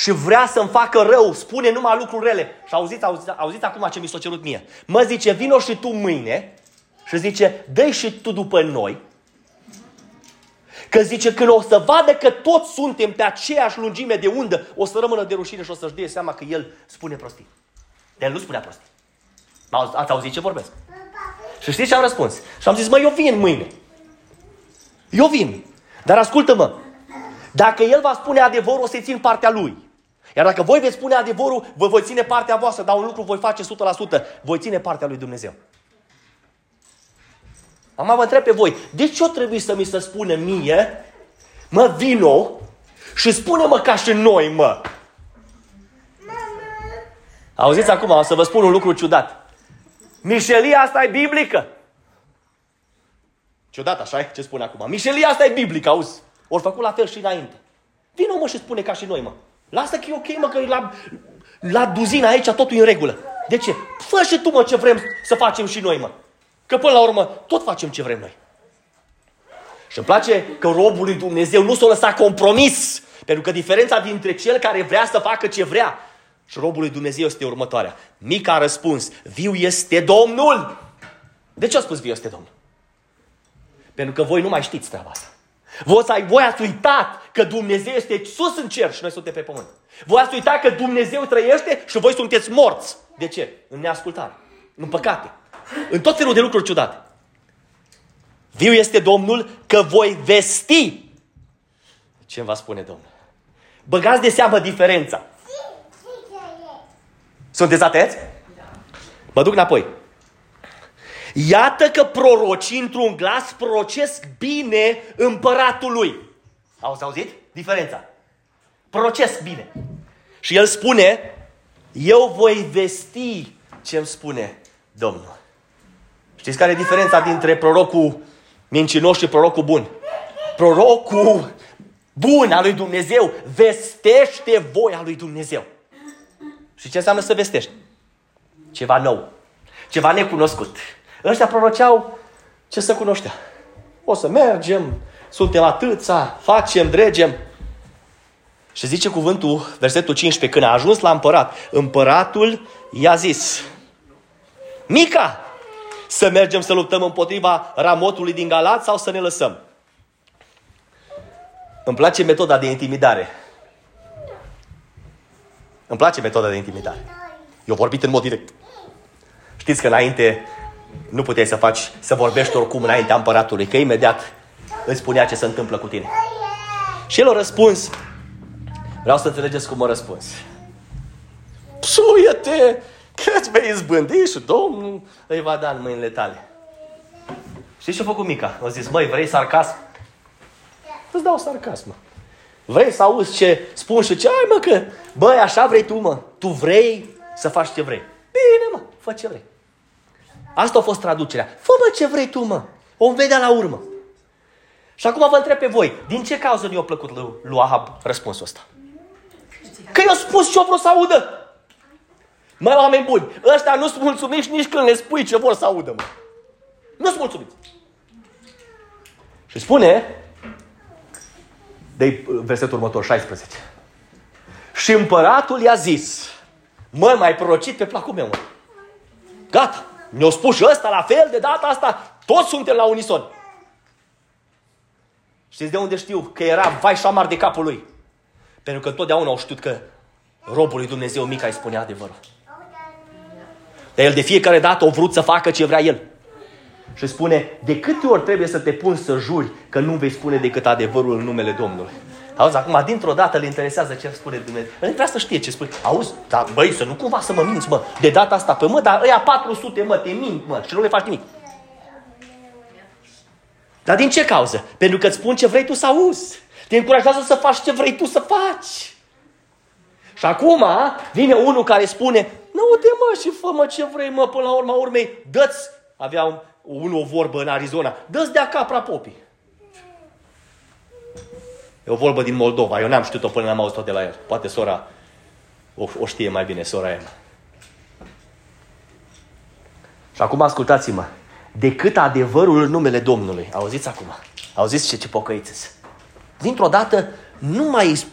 și vrea să-mi facă rău, spune numai lucruri rele. Și auziți, auziți, auziți acum ce mi s-a cerut mie. Mă zice, vino și tu mâine și zice, dă și tu după noi. Că zice, când o să vadă că toți suntem pe aceeași lungime de undă, o să rămână de rușine și o să-și dea seama că el spune prostii. De el nu spunea prostii. Ați auzit ce vorbesc? Și știți ce am răspuns? Și am zis, mă, eu vin mâine. Eu vin. Dar ascultă-mă, dacă el va spune adevărul, o să-i țin partea lui. Iar dacă voi veți spune adevărul, vă voi ține partea voastră, dar un lucru voi face 100%, voi ține partea lui Dumnezeu. Am vă întreb pe voi, de ce o trebuie să mi se spună mie, mă, vino și spune-mă ca și noi, mă. Auziți acum, o să vă spun un lucru ciudat. Mișelia asta e biblică. Ciudat așa ce spune acum. Mișelia asta e biblică, auzi? Ori făcut la fel și înainte. Vino mă și spune ca și noi, mă. Lasă că e ok, mă, că e la, la duzină aici totul e în regulă. De ce? Fă și tu, mă, ce vrem să facem și noi, mă. Că până la urmă tot facem ce vrem noi. Și îmi place că robul lui Dumnezeu nu s-a lăsat compromis. Pentru că diferența dintre cel care vrea să facă ce vrea și robul lui Dumnezeu este următoarea. Mica a răspuns, viu este Domnul. De ce a spus viu este Domnul? Pentru că voi nu mai știți treaba asta. Voi, voi ați uitat că Dumnezeu este sus în cer și noi suntem pe pământ. Voi ați uitat că Dumnezeu trăiește și voi sunteți morți. De ce? În neascultare, în păcate, în tot felul de lucruri ciudate. Viu este Domnul că voi vesti. Ce va spune Domnul? Băgați de seamă diferența. Sunteți atenți? Mă duc înapoi. Iată că prorocii într-un glas prorocesc bine împăratul lui. Auzi auzit? Diferența. Prorocesc bine. Și el spune, eu voi vesti ce îmi spune Domnul. Știți care e diferența dintre prorocul mincinos și prorocul bun? Prorocul bun al lui Dumnezeu vestește voia lui Dumnezeu. Și ce înseamnă să vestești? Ceva nou. Ceva necunoscut. Ăștia proroceau ce să cunoștea. O să mergem, suntem atâța, facem, dregem. Și zice cuvântul, versetul 15, când a ajuns la împărat, împăratul i-a zis, Mica, să mergem să luptăm împotriva ramotului din Galat sau să ne lăsăm? Îmi place metoda de intimidare. Îmi place metoda de intimidare. Eu vorbit în mod direct. Știți că înainte nu puteai să faci, să vorbești oricum înaintea împăratului, că imediat îți spunea ce se întâmplă cu tine. Și el a răspuns, Vreau să înțelegeți cum mă răspuns. Psuie-te! Că îți vei izbândi și Domnul îi va da în mâinile tale. Știți ce a făcut Mica? A zis, măi, vrei sarcasm? Îți dau sarcasm, mă. Vrei să auzi ce spun și ce ai, mă, că, băi, așa vrei tu, mă. Tu vrei să faci ce vrei. Bine, mă, fă ce vrei. Asta a fost traducerea. Fă, mă, ce vrei tu, mă. O vedea la urmă. Și acum vă întreb pe voi, din ce cauză nu i-a plăcut lui, lui Ahab răspunsul ăsta? Că i-a spus ce-o vrut să audă. Mă, oameni buni, ăștia nu sunt mulțumiți nici când le spui ce vor să audă, mă. Nu sunt mulțumiți. Și spune, de versetul următor, 16. Și împăratul i-a zis, mă, mai prorocit pe placul meu, mă. Gata, mi-a spus și ăsta la fel, de data asta, toți suntem la unison. Știți de unde știu că era vai și șamar de capul lui? Pentru că întotdeauna au știut că robul lui Dumnezeu mic îi spunea adevărul. Dar el de fiecare dată a vrut să facă ce vrea el. Și spune, de câte ori trebuie să te pun să juri că nu vei spune decât adevărul în numele Domnului? Auzi, acum, dintr-o dată le interesează ce spune Dumnezeu. El vrea să știe ce spune. Auzi, dar băi, să nu cumva să mă minți, mă. De data asta, pe mă, dar ăia 400, mă, te mint, mă, și nu le faci nimic. Dar din ce cauză? Pentru că îți spun ce vrei tu să auzi. Te încurajează să faci ce vrei tu să faci. Și acum vine unul care spune, nu uite mă și fă mă ce vrei mă, până la urma urmei, dă-ți, avea un, unul o vorbă în Arizona, dă-ți de-a capra popii. E o vorbă din Moldova, eu n-am știut-o până n-am auzit-o de la el. Poate sora o, o știe mai bine, sora Emma. Și acum ascultați-mă. Decât adevărul în numele Domnului. Auziți acum? Auziți ce, ce pocăiți Dintr-o dată nu mai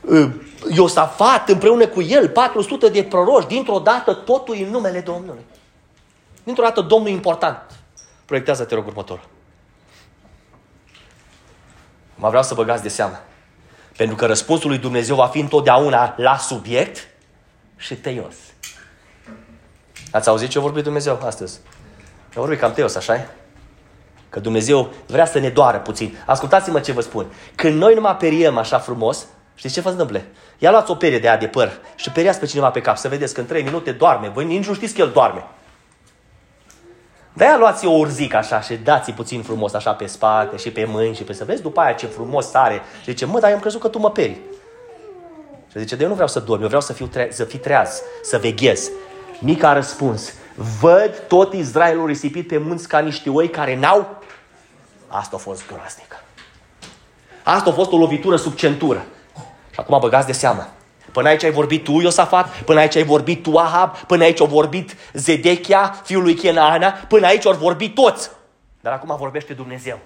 uh, Iosafat împreună cu el, 400 de proroși, dintr-o dată totul în numele Domnului. Dintr-o dată Domnul e important. Proiectează, te rog, următor. Mă vreau să băgați de seamă. Pentru că răspunsul lui Dumnezeu va fi întotdeauna la subiect și teios. Ați auzit ce a vorbit Dumnezeu astăzi? A vorbit cam teios, așa Că Dumnezeu vrea să ne doară puțin. Ascultați-mă ce vă spun. Când noi nu mă periem așa frumos, știți ce vă întâmplă? Ia luați o perie de aia de păr și periați pe cineva pe cap să vedeți că în 3 minute doarme. Voi nici nu știți că el doarme. De-aia luați o urzică așa și dați puțin frumos așa pe spate și pe mâini și pe să vezi după aia ce frumos sare. Și zice, mă, dar eu am crezut că tu mă peri. Și zice, de eu nu vreau să dorm, eu vreau să, fiu tre- să fii treaz, să veghez. Mica a răspuns, văd tot Israelul risipit pe munți ca niște oi care n-au... Asta a fost groaznică. Asta a fost o lovitură sub centură. Și acum băgați de seamă. Până aici ai vorbit tu, Iosafat, până aici ai vorbit tu, Ahab, până aici au vorbit Zedechia, fiul lui Chenaana, până aici au vorbit toți. Dar acum vorbește Dumnezeu.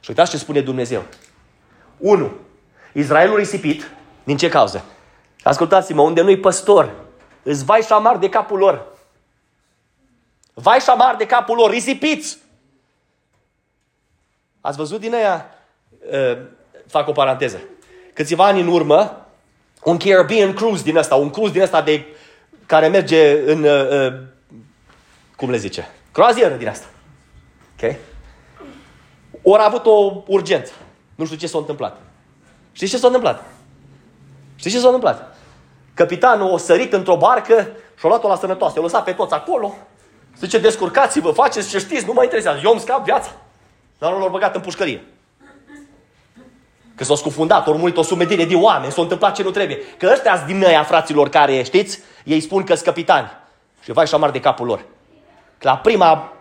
Și uitați ce spune Dumnezeu. 1. Israelul risipit, din ce cauză? Ascultați-mă, unde nu-i păstor, îți vai și șamar de capul lor. Vai și șamar de capul lor, risipiți! Ați văzut din aia, uh, fac o paranteză, câțiva ani în urmă, un Caribbean cruise din ăsta, un cruise din ăsta de, care merge în, uh, uh, cum le zice, croazieră din asta. Ok? Ori a avut o urgență. Nu știu ce s-a întâmplat. Știți ce s-a întâmplat? Știți ce s-a întâmplat? Capitanul a sărit într-o barcă și a luat-o la sănătoasă. I-a lăsat pe toți acolo. Zice, descurcați-vă, faceți ce știți, nu mă interesează. Eu îmi scap viața. Dar nu l-au băgat în pușcărie. Că s-au scufundat, au murit o sumedire de oameni, s-a întâmplat ce nu trebuie. Că ăștia din aia, fraților, care, știți, ei spun că sunt capitani. Și vai și amar de capul lor. Că la prima,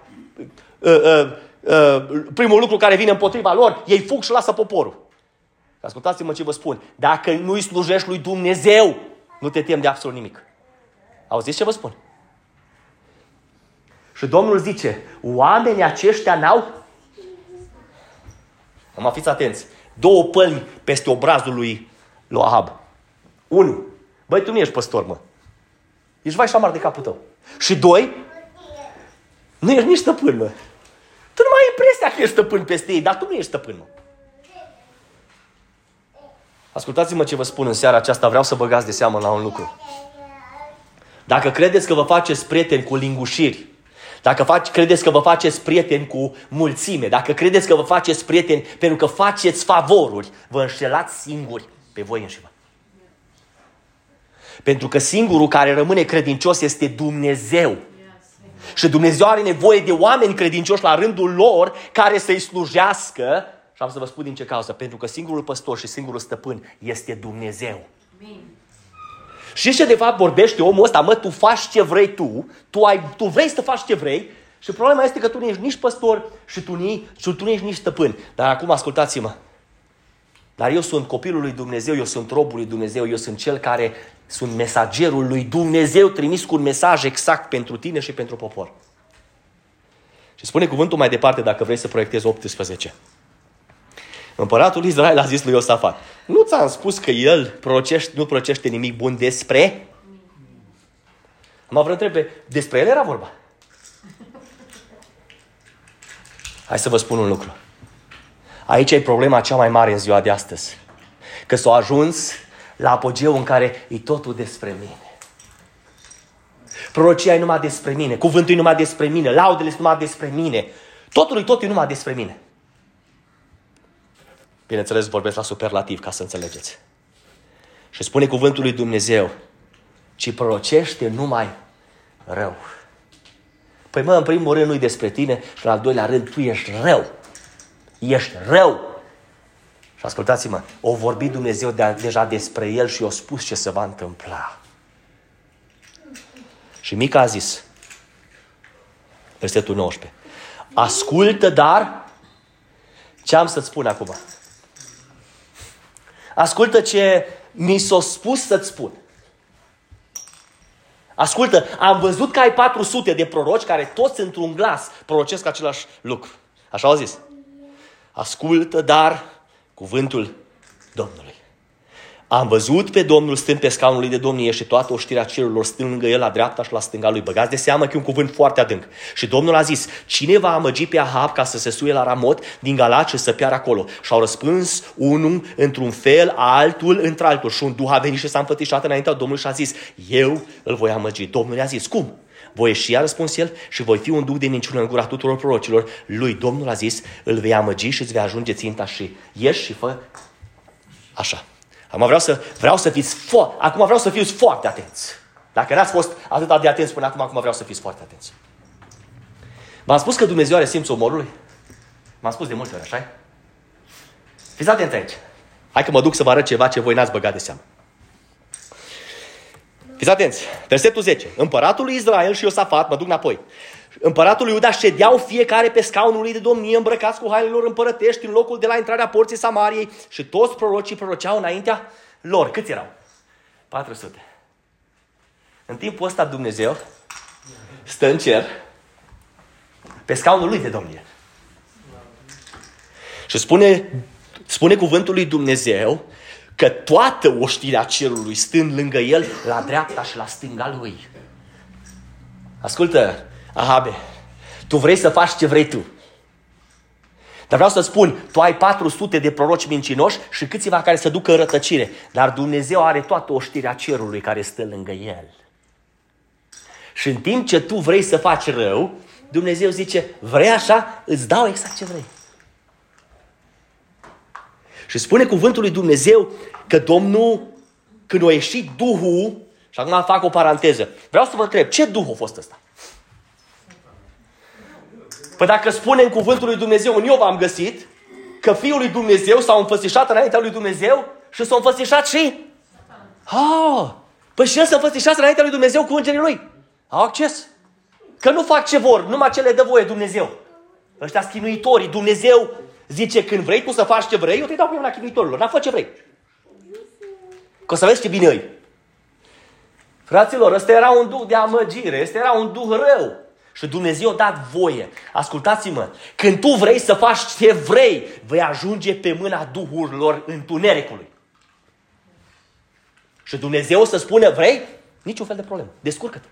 uh, uh, uh, primul lucru care vine împotriva lor, ei fug și lasă poporul. Ascultați-mă ce vă spun. Dacă nu îi slujești lui Dumnezeu, nu te tem de absolut nimic. Auziți ce vă spun? Și Domnul zice, oamenii aceștia n-au... Mă fiți atenți două pălmi peste obrazul lui, lui Ahab. Unu, băi, tu nu ești păstor, mă. Ești vai și șamar de capul tău. Și doi, nu ești nici stăpân, mă. Tu nu mai ai impresia că ești stăpân peste ei, dar tu nu ești stăpân, mă. Ascultați-mă ce vă spun în seara aceasta, vreau să băgați de seamă la un lucru. Dacă credeți că vă faceți prieteni cu lingușiri, dacă faci, credeți că vă faceți prieteni cu mulțime, dacă credeți că vă faceți prieteni pentru că faceți favoruri, vă înșelați singuri. Pe voi înși vă. Pentru că singurul care rămâne credincios este Dumnezeu. Și Dumnezeu are nevoie de oameni credincioși la rândul lor care să-i slujească. Și am să vă spun din ce cauză. Pentru că singurul păstor și singurul stăpân este Dumnezeu. Și ce de fapt vorbește omul ăsta? Mă, tu faci ce vrei tu, tu, ai, tu vrei să faci ce vrei și problema este că tu nu ești nici păstor și tu, ni, și tu nu ești nici stăpân. Dar acum ascultați-mă. Dar eu sunt copilul lui Dumnezeu, eu sunt robul lui Dumnezeu, eu sunt cel care sunt mesagerul lui Dumnezeu trimis cu un mesaj exact pentru tine și pentru popor. Și spune cuvântul mai departe dacă vrei să proiectezi 18. Împăratul Israel a zis lui Iosafat, nu ți-am spus că el prorocește, nu prorocește nimic bun despre? Mă vreau întrebe, despre el era vorba. Hai să vă spun un lucru. Aici e problema cea mai mare în ziua de astăzi. Că s-a ajuns la apogeu în care e totul despre mine. Prorocia e numai despre mine, cuvântul e numai despre mine, laudele sunt numai despre mine. Totul e totul e numai despre mine. Bineînțeles, vorbesc la superlativ ca să înțelegeți. Și spune cuvântul lui Dumnezeu, ci prorocește numai rău. Păi mă, în primul rând nu-i despre tine și în al doilea rând tu ești rău. Ești rău. Și ascultați-mă, o vorbi Dumnezeu de, deja despre el și i-a spus ce se va întâmpla. Și Mica a zis, versetul 19, ascultă dar ce am să-ți spun acum. Ascultă ce mi s-a spus să-ți spun. Ascultă, am văzut că ai 400 de proroci care toți într-un glas prorocesc același lucru. Așa au zis. Ascultă, dar cuvântul Domnului. Am văzut pe Domnul stând pe scaunul lui de domnie și toată oștirea cerurilor stând lângă el la dreapta și la stânga lui. Băgați de seamă că e un cuvânt foarte adânc. Și Domnul a zis, cine va amăgi pe Ahab ca să se suie la Ramot din Galat și să piară acolo? Și au răspuns unul într-un fel, altul într-altul. Și un duh a venit și s-a înfățișat înaintea Domnului și a zis, eu îl voi amăgi. Domnul i-a zis, cum? Voi ieși, a răspuns el, și voi fi un duc de minciună în gura tuturor prorocilor. Lui Domnul a zis, îl vei amăgi și îți vei ajunge ținta și ieși și fă așa. Acum vreau să, vreau să fiți fo- acum vreau să fiți foarte atenți. Dacă n-ați fost atât de atenți până acum, acum vreau să fiți foarte atenți. V-am spus că Dumnezeu are simțul omorului? M-am spus de multe ori, așa Fiți atenți aici. Hai că mă duc să vă arăt ceva ce voi n-ați băgat de seamă. Fiți atenți. Versetul 10. Împăratul lui Israel și Iosafat, mă duc înapoi. Împăratul lui Iuda ședeau fiecare pe scaunul lui de domnie îmbrăcați cu hainele lor împărătești în locul de la intrarea porții Samariei și toți prorocii proroceau înaintea lor. Câți erau? 400. În timpul ăsta Dumnezeu stă în cer pe scaunul lui de domnie. Și spune, spune cuvântul lui Dumnezeu că toată oștirea cerului stând lângă el, la dreapta și la stânga lui. Ascultă, Ahabe, tu vrei să faci ce vrei tu. Dar vreau să spun, tu ai 400 de proroci mincinoși și câțiva care să ducă rătăcire. Dar Dumnezeu are toată oștirea cerului care stă lângă el. Și în timp ce tu vrei să faci rău, Dumnezeu zice, vrei așa, îți dau exact ce vrei. Și spune cuvântul lui Dumnezeu că Domnul, când a ieșit Duhul, și acum fac o paranteză, vreau să vă întreb, ce Duh a fost ăsta? Păi dacă spune în cuvântul lui Dumnezeu, în Iov am găsit, că Fiul lui Dumnezeu s-a înfățișat înaintea lui Dumnezeu și s-a înfățișat și... Ah, păi și el s-a înfățișat înaintea lui Dumnezeu cu îngerii lui. Au acces. Că nu fac ce vor, numai ce le dă voie Dumnezeu. Ăștia schinuitorii, Dumnezeu zice, când vrei tu să faci ce vrei, eu te dau pe la chinuitorilor, dar fă ce vrei. Că o să vezi ce bine îi. Fraților, ăsta era un duh de amăgire, ăsta era un duh rău. Și Dumnezeu a dat voie. Ascultați-mă, când tu vrei să faci ce vrei, vei ajunge pe mâna duhurilor întunericului. Și Dumnezeu o să spună, vrei? Niciun fel de problemă. Descurcă-te.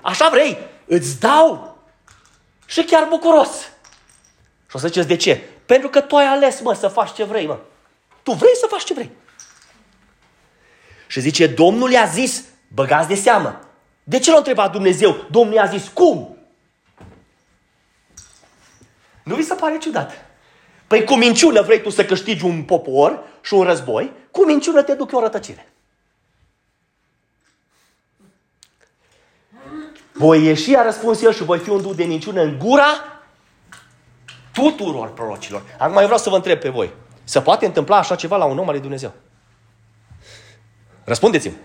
Așa vrei? Îți dau. Și chiar bucuros. Și o să ziceți, de ce? Pentru că tu ai ales, mă, să faci ce vrei, mă. Tu vrei să faci ce vrei. Și zice, Domnul i-a zis, băgați de seamă. De ce l-a întrebat Dumnezeu? Domnul i-a zis, cum? Nu vi se pare ciudat? Păi cu minciună vrei tu să câștigi un popor, și un război, cu minciună te duc eu o rătăcire. Voi ieși, a răspuns el, și voi fi un duc de minciună în gura tuturor prorocilor. Acum mai vreau să vă întreb pe voi. Se poate întâmpla așa ceva la un om al lui Dumnezeu? Răspundeți-mi.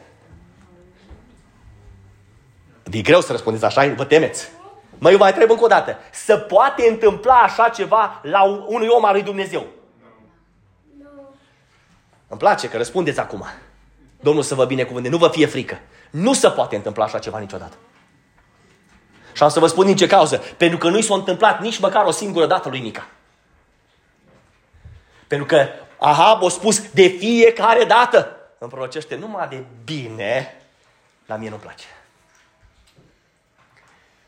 E greu să răspundeți așa, vă temeți. Mă, eu vă întreb încă o dată. Se poate întâmpla așa ceva la unui om al lui Dumnezeu? Îmi place că răspundeți acum. Domnul să vă binecuvânte, nu vă fie frică. Nu se poate întâmpla așa ceva niciodată. Și am să vă spun din ce cauză. Pentru că nu i s-a întâmplat nici măcar o singură dată lui Mica. Pentru că Ahab a spus de fiecare dată îmi prorocește numai de bine, la mie nu-mi place.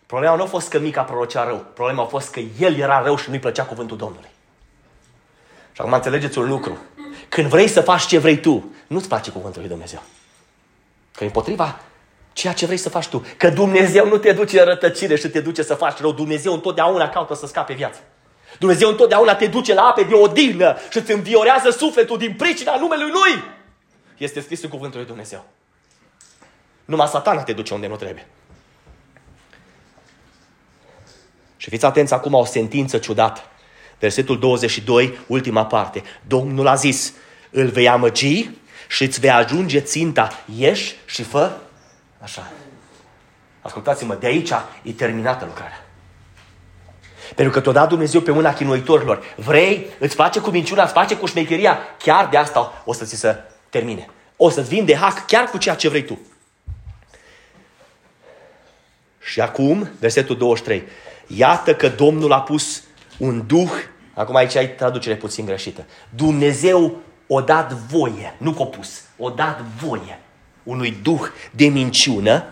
Problema nu a fost că Mica prorocea rău. Problema a fost că el era rău și nu-i plăcea cuvântul Domnului. Și acum înțelegeți un lucru. Când vrei să faci ce vrei tu, nu-ți place cuvântul lui Dumnezeu. Că împotriva ceea ce vrei să faci tu. Că Dumnezeu nu te duce în rătăcire și te duce să faci rău. Dumnezeu întotdeauna caută să scape viața. Dumnezeu întotdeauna te duce la ape de odihnă și îți înviorează sufletul din pricina numelui Lui. Este scris în cuvântul lui Dumnezeu. Numai satana te duce unde nu trebuie. Și fiți atenți acum o sentință ciudată. Versetul 22, ultima parte. Domnul a zis, îl vei amăgi și îți vei ajunge ținta. Ieși și fă așa. Ascultați-mă, de aici e terminată lucrarea. Pentru că te-a dat Dumnezeu pe mâna chinuitorilor. Vrei, îți face cu minciuna, îți face cu șmecheria, chiar de asta o să ți se termine. O să-ți vin de hac chiar cu ceea ce vrei tu. Și acum, versetul 23. Iată că Domnul a pus un duh, acum aici ai traducere puțin greșită. Dumnezeu o dat voie, nu că pus, o dat voie unui duh de minciună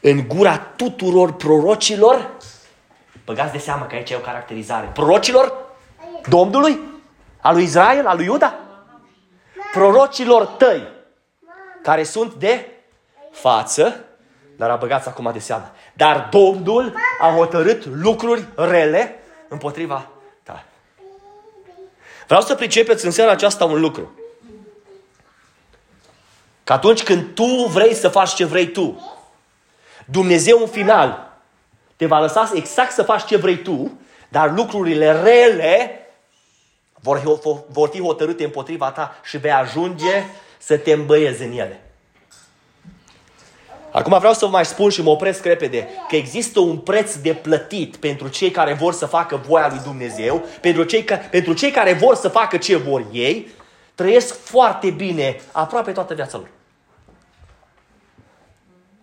în gura tuturor prorocilor. Băgați de seamă că aici e o caracterizare. Prorocilor Domnului, a lui Israel, a lui Iuda, prorocilor tăi, care sunt de față, dar a băgați acum de seamă. Dar Domnul a hotărât lucruri rele împotriva ta. Vreau să pricepeți în seara aceasta un lucru. Că atunci când tu vrei să faci ce vrei tu, Dumnezeu în final te va lăsa exact să faci ce vrei tu, dar lucrurile rele vor, vor fi hotărâte împotriva ta și vei ajunge să te îmbăiezi în ele. Acum vreau să vă mai spun și mă opresc repede că există un preț de plătit pentru cei care vor să facă voia lui Dumnezeu, pentru cei, ca, pentru cei care vor să facă ce vor ei, trăiesc foarte bine aproape toată viața lor.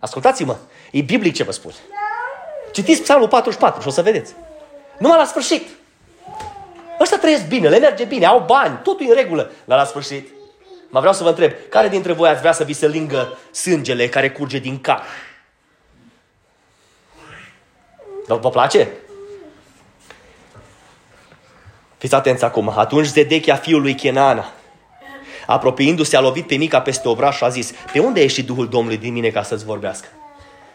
Ascultați-mă, e biblic ce vă spun. Citiți Psalmul 44 și o să vedeți. Numai la sfârșit. Ăștia trăiesc bine, le merge bine, au bani, totul e în regulă. Dar la sfârșit, mă vreau să vă întreb, care dintre voi ați vrea să vi se lingă sângele care curge din cap? Vă place? Fiți atenți acum. Atunci Zedechia fiul lui Chenana, apropiindu-se, a lovit pe mica peste obraș și a zis, pe unde a ieșit Duhul Domnului din mine ca să-ți vorbească?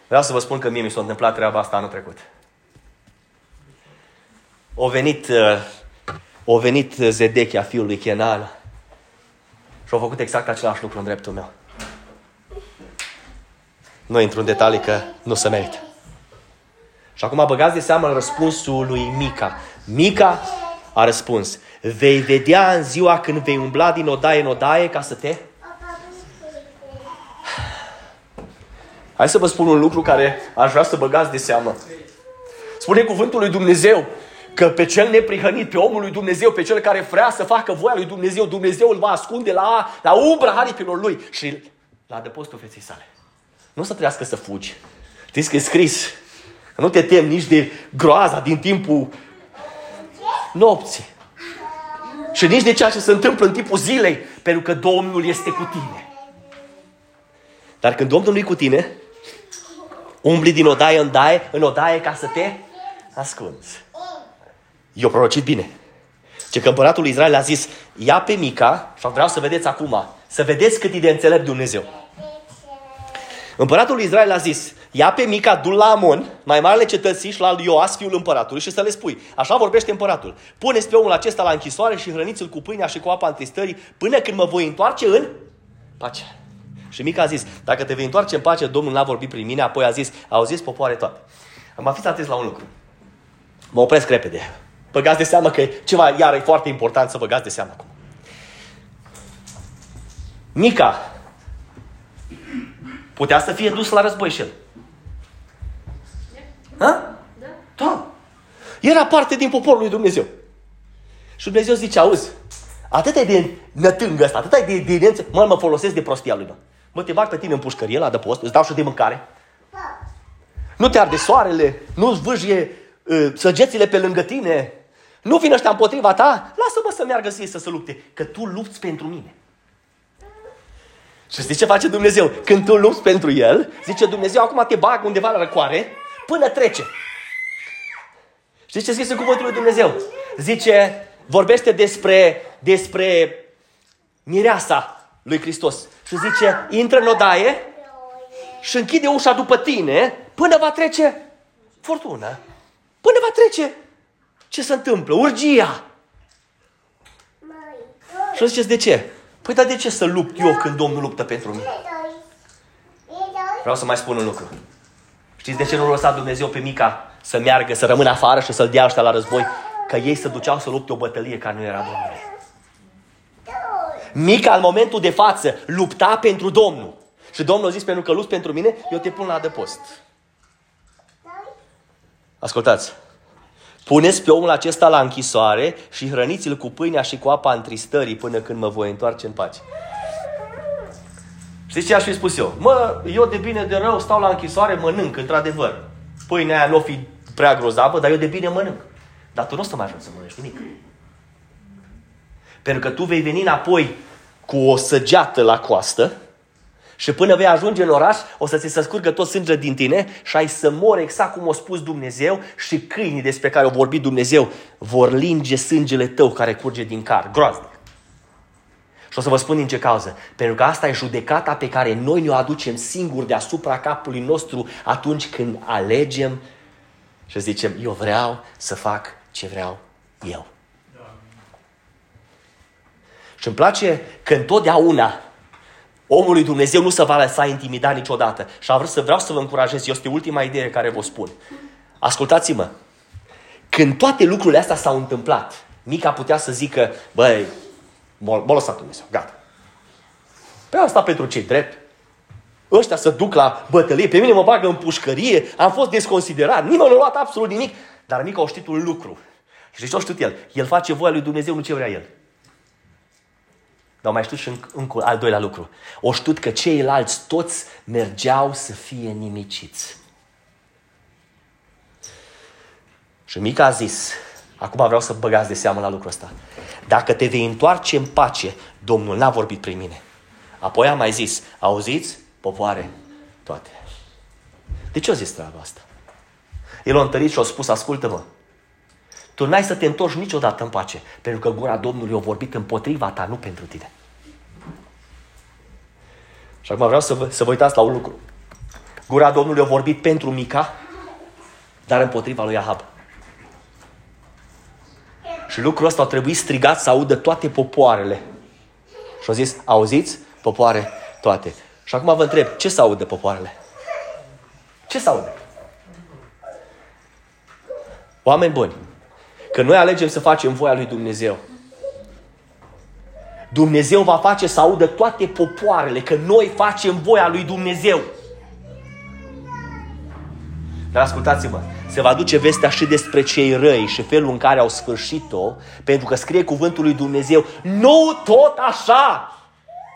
Vreau să vă spun că mie mi s-a întâmplat treaba asta anul trecut. O venit, uh, o venit Zedechia, fiul lui Kenan, și a făcut exact același lucru în dreptul meu. Nu intru în detalii că nu se merită. Și acum băgați de seamă răspunsul lui Mica. Mica a răspuns, vei vedea în ziua când vei umbla din odaie în odaie ca să te... Hai să vă spun un lucru care aș vrea să băgați de seamă. Spune cuvântul lui Dumnezeu că pe cel neprihănit, pe omul lui Dumnezeu, pe cel care vrea să facă voia lui Dumnezeu, Dumnezeu îl va ascunde la, la umbra aripilor lui și la adăpostul feței sale. Nu să trească să fugi. Știți că e scris. Nu te temi nici de groaza din timpul nopții. Și nici de ceea ce se întâmplă în timpul zilei, pentru că Domnul este cu tine. Dar când Domnul nu e cu tine, umbli din odaie în daie, în odaie ca să te ascunzi. Eu prorocit bine. Ce că împăratul lui Israel a zis, ia pe Mica, și vreau să vedeți acum, să vedeți cât e de înțelept Dumnezeu. Împăratul lui Israel a zis, ia pe mica, du la Amon, mai marele cetății și la Ioas, fiul împăratului, și să le spui, așa vorbește împăratul, puneți pe omul acesta la închisoare și hrăniți-l cu pâinea și cu apa întristării până când mă voi întoarce în pace. Și mica a zis, dacă te vei întoarce în pace, Domnul n-a vorbit prin mine, apoi a zis, au zis popoare toate. Am fiți atenți la un lucru. Mă opresc repede. Băgați de seama că ceva, iar e foarte important să băgați de seama acum. Mica putea să fie dus la război și el. Ha? Da. da. Era parte din poporul lui Dumnezeu. Și Dumnezeu zice, auzi, atât e de nătângă ăsta, atât e de evidență, mă, mă folosesc de prostia lui, mă. Mă, te bag pe tine în pușcărie la adăpost, îți dau și de mâncare. Nu te arde soarele, nu-ți vâjie uh, săgețile pe lângă tine, nu vine ăștia împotriva ta, lasă-mă să meargă să să se lupte, că tu lupți pentru mine. Și știi ce face Dumnezeu? Când tu lupți pentru El, zice Dumnezeu, acum te bag undeva la răcoare până trece. Știți ce scrie în cuvântul lui Dumnezeu? Zice, vorbește despre, despre mireasa lui Hristos. Și zice, intră în odaie și închide ușa după tine până va trece fortuna. Până va trece ce se întâmplă? Urgia. Și ziceți, de ce? Păi dar de ce să lupt eu când Domnul luptă pentru mine? Vreau să mai spun un lucru. Știți de ce nu lăsa Dumnezeu pe Mica să meargă, să rămână afară și să-l dea ăștia la război? Că ei se duceau să lupte o bătălie care nu era Domnului. Mica, în momentul de față, lupta pentru Domnul. Și Domnul a zis, pentru că lupți pentru mine, eu te pun la adăpost. Ascultați. Puneți pe omul acesta la închisoare și hrăniți-l cu pâinea și cu apa întristării până când mă voi întoarce în pace. Știți ce aș fi spus eu? Mă, eu de bine de rău stau la închisoare, mănânc, într-adevăr. Pâinea aia nu o fi prea grozavă, dar eu de bine mănânc. Dar tu nu o să mai ajungi să mănânci nimic. Pentru că tu vei veni înapoi cu o săgeată la coastă și până vei ajunge în oraș, o să ți se scurgă tot sângele din tine și ai să mori exact cum a spus Dumnezeu și câinii despre care au vorbit Dumnezeu vor linge sângele tău care curge din car. Groaznic. Și o să vă spun din ce cauză. Pentru că asta e judecata pe care noi ne-o aducem singuri deasupra capului nostru atunci când alegem și zicem, eu vreau să fac ce vreau eu. Și îmi place că întotdeauna Omul lui Dumnezeu nu se va lăsa intimidat niciodată. Și am vrut să vreau să vă încurajez. Este ultima idee care vă spun. Ascultați-mă. Când toate lucrurile astea s-au întâmplat, Mica putea să zică, băi, m-a lăsat Dumnezeu, gata. Pe asta pentru ce drept? Ăștia să duc la bătălie, pe mine mă bagă în pușcărie, am fost desconsiderat, nimeni nu a luat absolut nimic. Dar Mica a știut un lucru. Și ce a știut el? El face voia lui Dumnezeu, nu ce vrea el. Dar mai știut și încă al doilea lucru. O știut că ceilalți toți mergeau să fie nimiciți. Și Mica a zis, acum vreau să băgați de seamă la lucrul ăsta. Dacă te vei întoarce în pace, Domnul n-a vorbit prin mine. Apoi a mai zis, auziți, popoare, toate. De ce a zis treaba asta? El a întărit și a spus, ascultă-mă, tu n-ai să te întorci niciodată în pace, pentru că gura Domnului a vorbit împotriva ta, nu pentru tine. Și acum vreau să vă, să vă uitați la un lucru. Gura Domnului a vorbit pentru Mica, dar împotriva lui Ahab. Și lucrul ăsta a trebuit strigat să audă toate popoarele. Și au zis, auziți, popoare, toate. Și acum vă întreb, ce să audă popoarele? Ce să audă? Oameni buni, că noi alegem să facem voia lui Dumnezeu, Dumnezeu va face să audă toate popoarele că noi facem voia lui Dumnezeu. Dar ascultați-mă, se va duce vestea și despre cei răi și felul în care au sfârșit-o, pentru că scrie cuvântul lui Dumnezeu, nu tot așa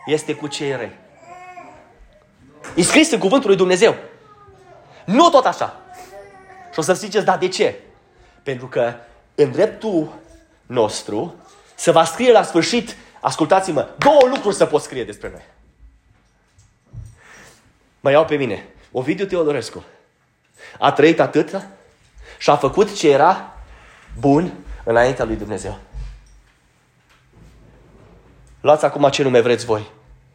este cu cei răi. E scris în cuvântul lui Dumnezeu. Nu tot așa. Și o să ziceți, da, de ce? Pentru că în dreptul nostru se va scrie la sfârșit Ascultați-mă, două lucruri să pot scrie despre noi. Mă iau pe mine. Ovidiu Teodorescu. A trăit atât și a făcut ce era bun înaintea lui Dumnezeu. Luați acum ce nume vreți voi.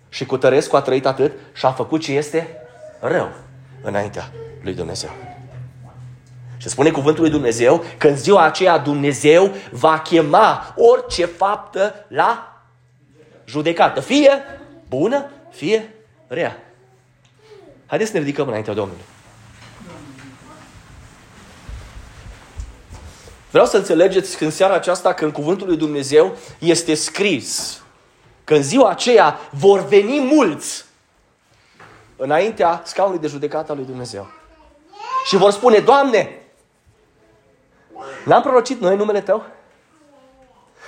Și cu Tărescu a trăit atât și a făcut ce este rău înaintea lui Dumnezeu. Și spune cuvântul lui Dumnezeu că în ziua aceea Dumnezeu va chema orice faptă la judecată. Fie bună, fie rea. Haideți să ne ridicăm înaintea Domnului. Vreau să înțelegeți că în seara aceasta, când cuvântul lui Dumnezeu este scris, că în ziua aceea vor veni mulți înaintea scaunului de judecată al lui Dumnezeu. Și vor spune, Doamne, n-am prorocit noi în numele Tău?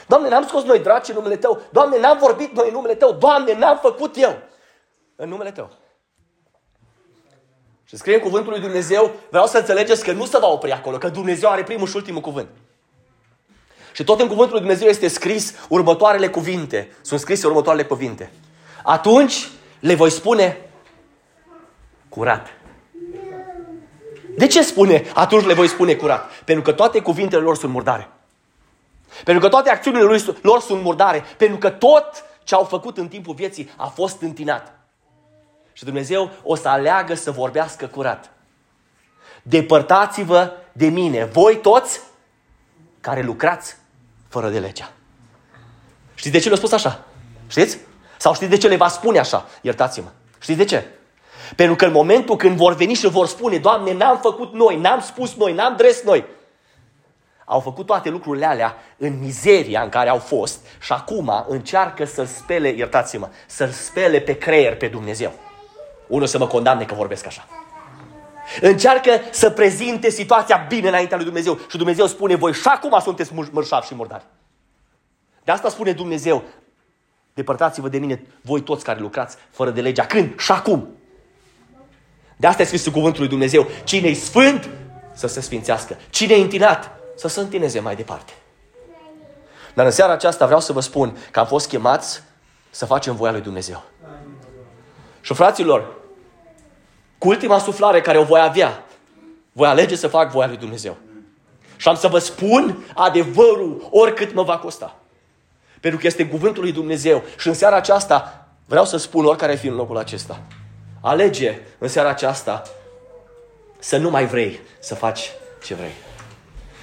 Doamne, n-am scos noi draci în numele Tău? Doamne, n-am vorbit noi în numele Tău? Doamne, n-am făcut eu în numele Tău? Și scrie în cuvântul lui Dumnezeu, vreau să înțelegeți că nu se va opri acolo, că Dumnezeu are primul și ultimul cuvânt. Și tot în cuvântul lui Dumnezeu este scris următoarele cuvinte. Sunt scrise următoarele cuvinte. Atunci le voi spune curat. De ce spune atunci le voi spune curat? Pentru că toate cuvintele lor sunt murdare. Pentru că toate acțiunile lor sunt murdare. Pentru că tot ce au făcut în timpul vieții a fost întinat. Și Dumnezeu o să aleagă să vorbească curat. Depărtați-vă de mine, voi toți care lucrați fără de legea. Știți de ce le-a spus așa? Știți? Sau știți de ce le va spune așa? Iertați-mă. Știți de ce? Pentru că în momentul când vor veni și vor spune, Doamne, n-am făcut noi, n-am spus noi, n-am dres noi, au făcut toate lucrurile alea în mizeria în care au fost și acum încearcă să-l spele, iertați-mă, să-l spele pe creier pe Dumnezeu. Unul să mă condamne că vorbesc așa. Încearcă să prezinte situația bine înaintea lui Dumnezeu. Și Dumnezeu spune, voi și acum sunteți mărșavi și murdari. De asta spune Dumnezeu, depărtați-vă de mine voi toți care lucrați fără de legea. Când? Și acum. De asta e scris în cuvântul lui Dumnezeu. Cine-i sfânt, să se sfințească. Cine-i întinat, să se întineze mai departe. Dar în seara aceasta vreau să vă spun că am fost chemați să facem voia lui Dumnezeu. Și fraților, cu ultima suflare care o voi avea, voi alege să fac voia lui Dumnezeu. Și am să vă spun adevărul oricât mă va costa. Pentru că este cuvântul lui Dumnezeu. Și în seara aceasta vreau să spun oricare fi în locul acesta. Alege în seara aceasta să nu mai vrei să faci ce vrei.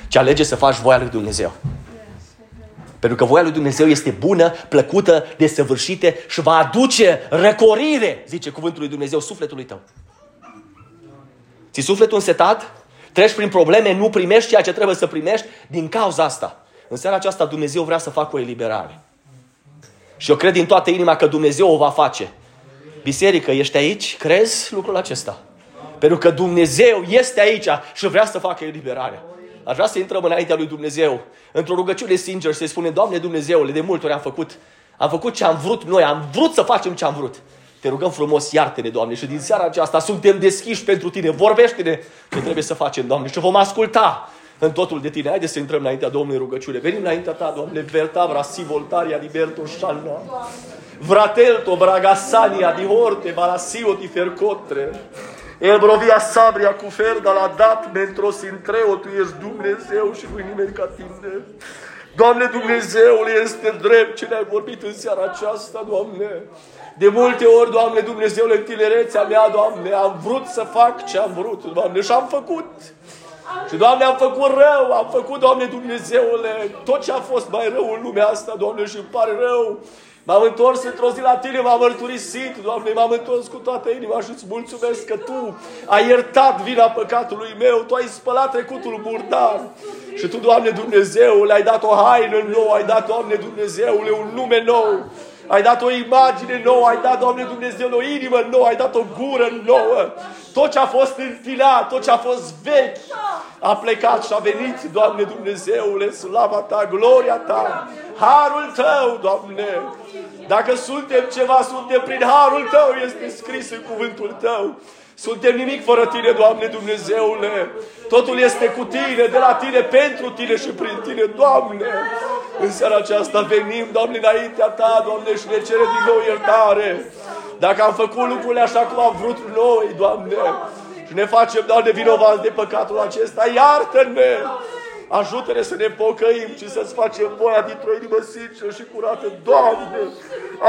Ci alege să faci voia lui Dumnezeu. Pentru că voia lui Dumnezeu este bună, plăcută, desăvârșite și va aduce răcorire, zice cuvântul lui Dumnezeu, sufletului tău. Ți sufletul însetat? Treci prin probleme, nu primești ceea ce trebuie să primești din cauza asta. În seara aceasta Dumnezeu vrea să facă o eliberare. Și eu cred din toată inima că Dumnezeu o va face. Biserică, ești aici? Crezi lucrul acesta? Pentru că Dumnezeu este aici și vrea să facă eliberare. Aș vrea să intrăm înaintea lui Dumnezeu, într-o rugăciune sinceră, să-i spune, Doamne Dumnezeule, de multe ori am făcut, am făcut ce am vrut noi, am vrut să facem ce am vrut. Te rugăm frumos, iartă-ne, Doamne, și din seara aceasta suntem deschiși pentru Tine. Vorbește-ne ce trebuie să facem, Doamne, și vom asculta în totul de Tine. Haideți să intrăm înaintea Domnului rugăciune. Venim înaintea Ta, Doamne, vertabra si voltaria liberto shanna. Vratelto bragasania di horte balasio di fercotre. El brovia sabria cu ferda la dat mentro sintreo, Tu ești Dumnezeu și nu nimeni ca Tine. Doamne Dumnezeul este drept ce ne-ai vorbit în seara aceasta, Doamne. De multe ori, Doamne Dumnezeu, în tinerețea mea, Doamne, am vrut să fac ce am vrut, Doamne, și am făcut. Și, Doamne, am făcut rău, am făcut, Doamne Dumnezeule, tot ce a fost mai rău în lumea asta, Doamne, și îmi pare rău. M-am întors într-o zi la Tine, m-am mărturisit, Doamne, m-am întors cu toată inima și îți mulțumesc că Tu ai iertat vina păcatului meu, Tu ai spălat trecutul murdar. Și Tu, Doamne Dumnezeule, ai dat o haină nouă, ai dat, Doamne Dumnezeule, un nume nou. Ai dat o imagine nouă, ai dat, Doamne Dumnezeu, o inimă nouă, ai dat o gură nouă. Tot ce a fost întinat, tot ce a fost vechi, a plecat și a venit, Doamne Dumnezeule, slava Ta, gloria Ta, harul Tău, Doamne. Dacă suntem ceva, suntem prin harul Tău, este scris în cuvântul Tău. Suntem nimic fără Tine, Doamne Dumnezeule. Totul este cu Tine, de la Tine, pentru Tine și prin Tine, Doamne. În seara aceasta venim, Doamne, înaintea Ta, Doamne, și ne cere din nou iertare. Dacă am făcut lucrurile așa cum am vrut noi, Doamne, și ne facem, Doamne, vinovați de păcatul acesta, iartă-ne! Ajută-ne să ne pocăim și să-ți facem voia dintr-o inimă sinceră și curată. Doamne,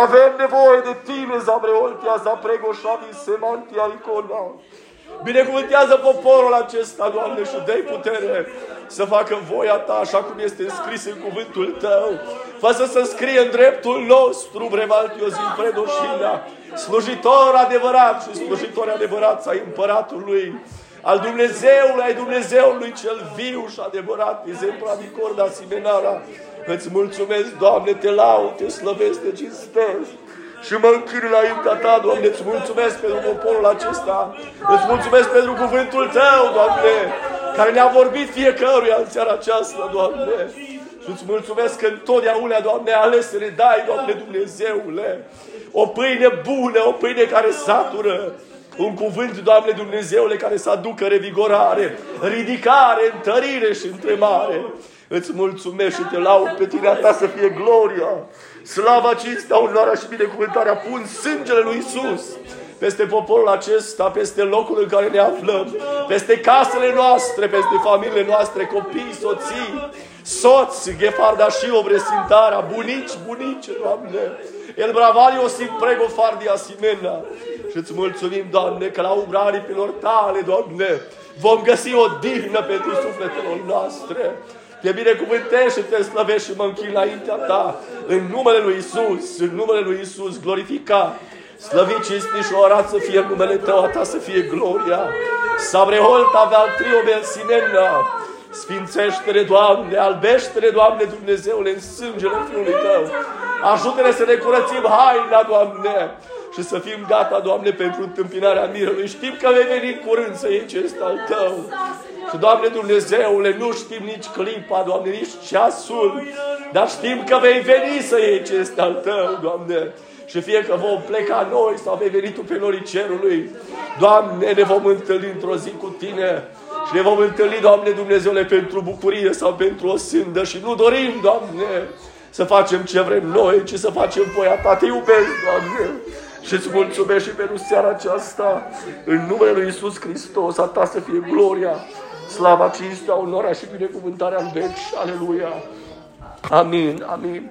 avem nevoie de Tine, Zabreoltia, Zapregoșavi, Semantia, Icona. Binecuvântează poporul acesta, Doamne, și dă putere să facă voia Ta așa cum este scris în cuvântul Tău. Fă să se scrie în dreptul nostru, Brevaltiozin Predoșina, slujitor adevărat și slujitor adevărat ai împăratului al Dumnezeului, ai Dumnezeului cel viu și adevărat, exemplu din corda Simenara. Îți mulțumesc, Doamne, te laud, te slăvesc, te cinstesc și mă închin înaintea Ta, Doamne, îți mulțumesc pentru poporul acesta, îți mulțumesc pentru cuvântul Tău, Doamne, care ne-a vorbit fiecăruia în seara aceasta, Doamne. Și îți mulțumesc că întotdeauna, Doamne, ales să ne dai, Doamne Dumnezeule, o pâine bună, o pâine care satură, un cuvânt, Doamne Dumnezeule, care să aducă revigorare, ridicare, întărire și întremare. Îți mulțumesc și te laud pe tine, a ta să fie gloria, slava, cinstea, onoarea și binecuvântarea. Pun sângele lui Isus peste poporul acesta, peste locul în care ne aflăm, peste casele noastre, peste familiile noastre, copii, soții, soți, ghefarda și obresintarea, bunici, bunice, Doamne. El bravali o simprego fardi asimena. Și îți mulțumim, Doamne, că la umbra aripilor tale, Doamne, vom găsi o dihnă pentru sufletele noastre. Te binecuvântez și te slăvești și mă închin înaintea ta. În numele Lui Isus, în numele Lui Isus, glorificat. Slăvit, cinstit și orat să fie numele Tău, a Ta să fie gloria. Sabreholta avea trio belsinena. Sfințește-ne, Doamne, albește-ne, Doamne, Dumnezeule, în sângele Fiului Tău. Ajută-ne să ne curățim haina, Doamne, și să fim gata, Doamne, pentru întâmpinarea mirelui. Știm că vei veni curând să iei ce este al Tău. Și, Doamne Dumnezeule, nu știm nici clipa, Doamne, nici ceasul, dar știm că vei veni să iei ce este al Tău, Doamne. Și fie că vom pleca noi sau vei veni Tu pe norii cerului, Doamne, ne vom întâlni într-o zi cu Tine și ne vom întâlni, Doamne Dumnezeule, pentru bucurie sau pentru o sândă și nu dorim, Doamne, să facem ce vrem noi, ci să facem voia Ta. Te iubesc, Doamne, și îți mulțumesc și pentru seara aceasta, în numele Lui Isus Hristos, a Ta să fie gloria, slava, cinstea, onoarea și binecuvântarea în veci. Aleluia! Amin, amin.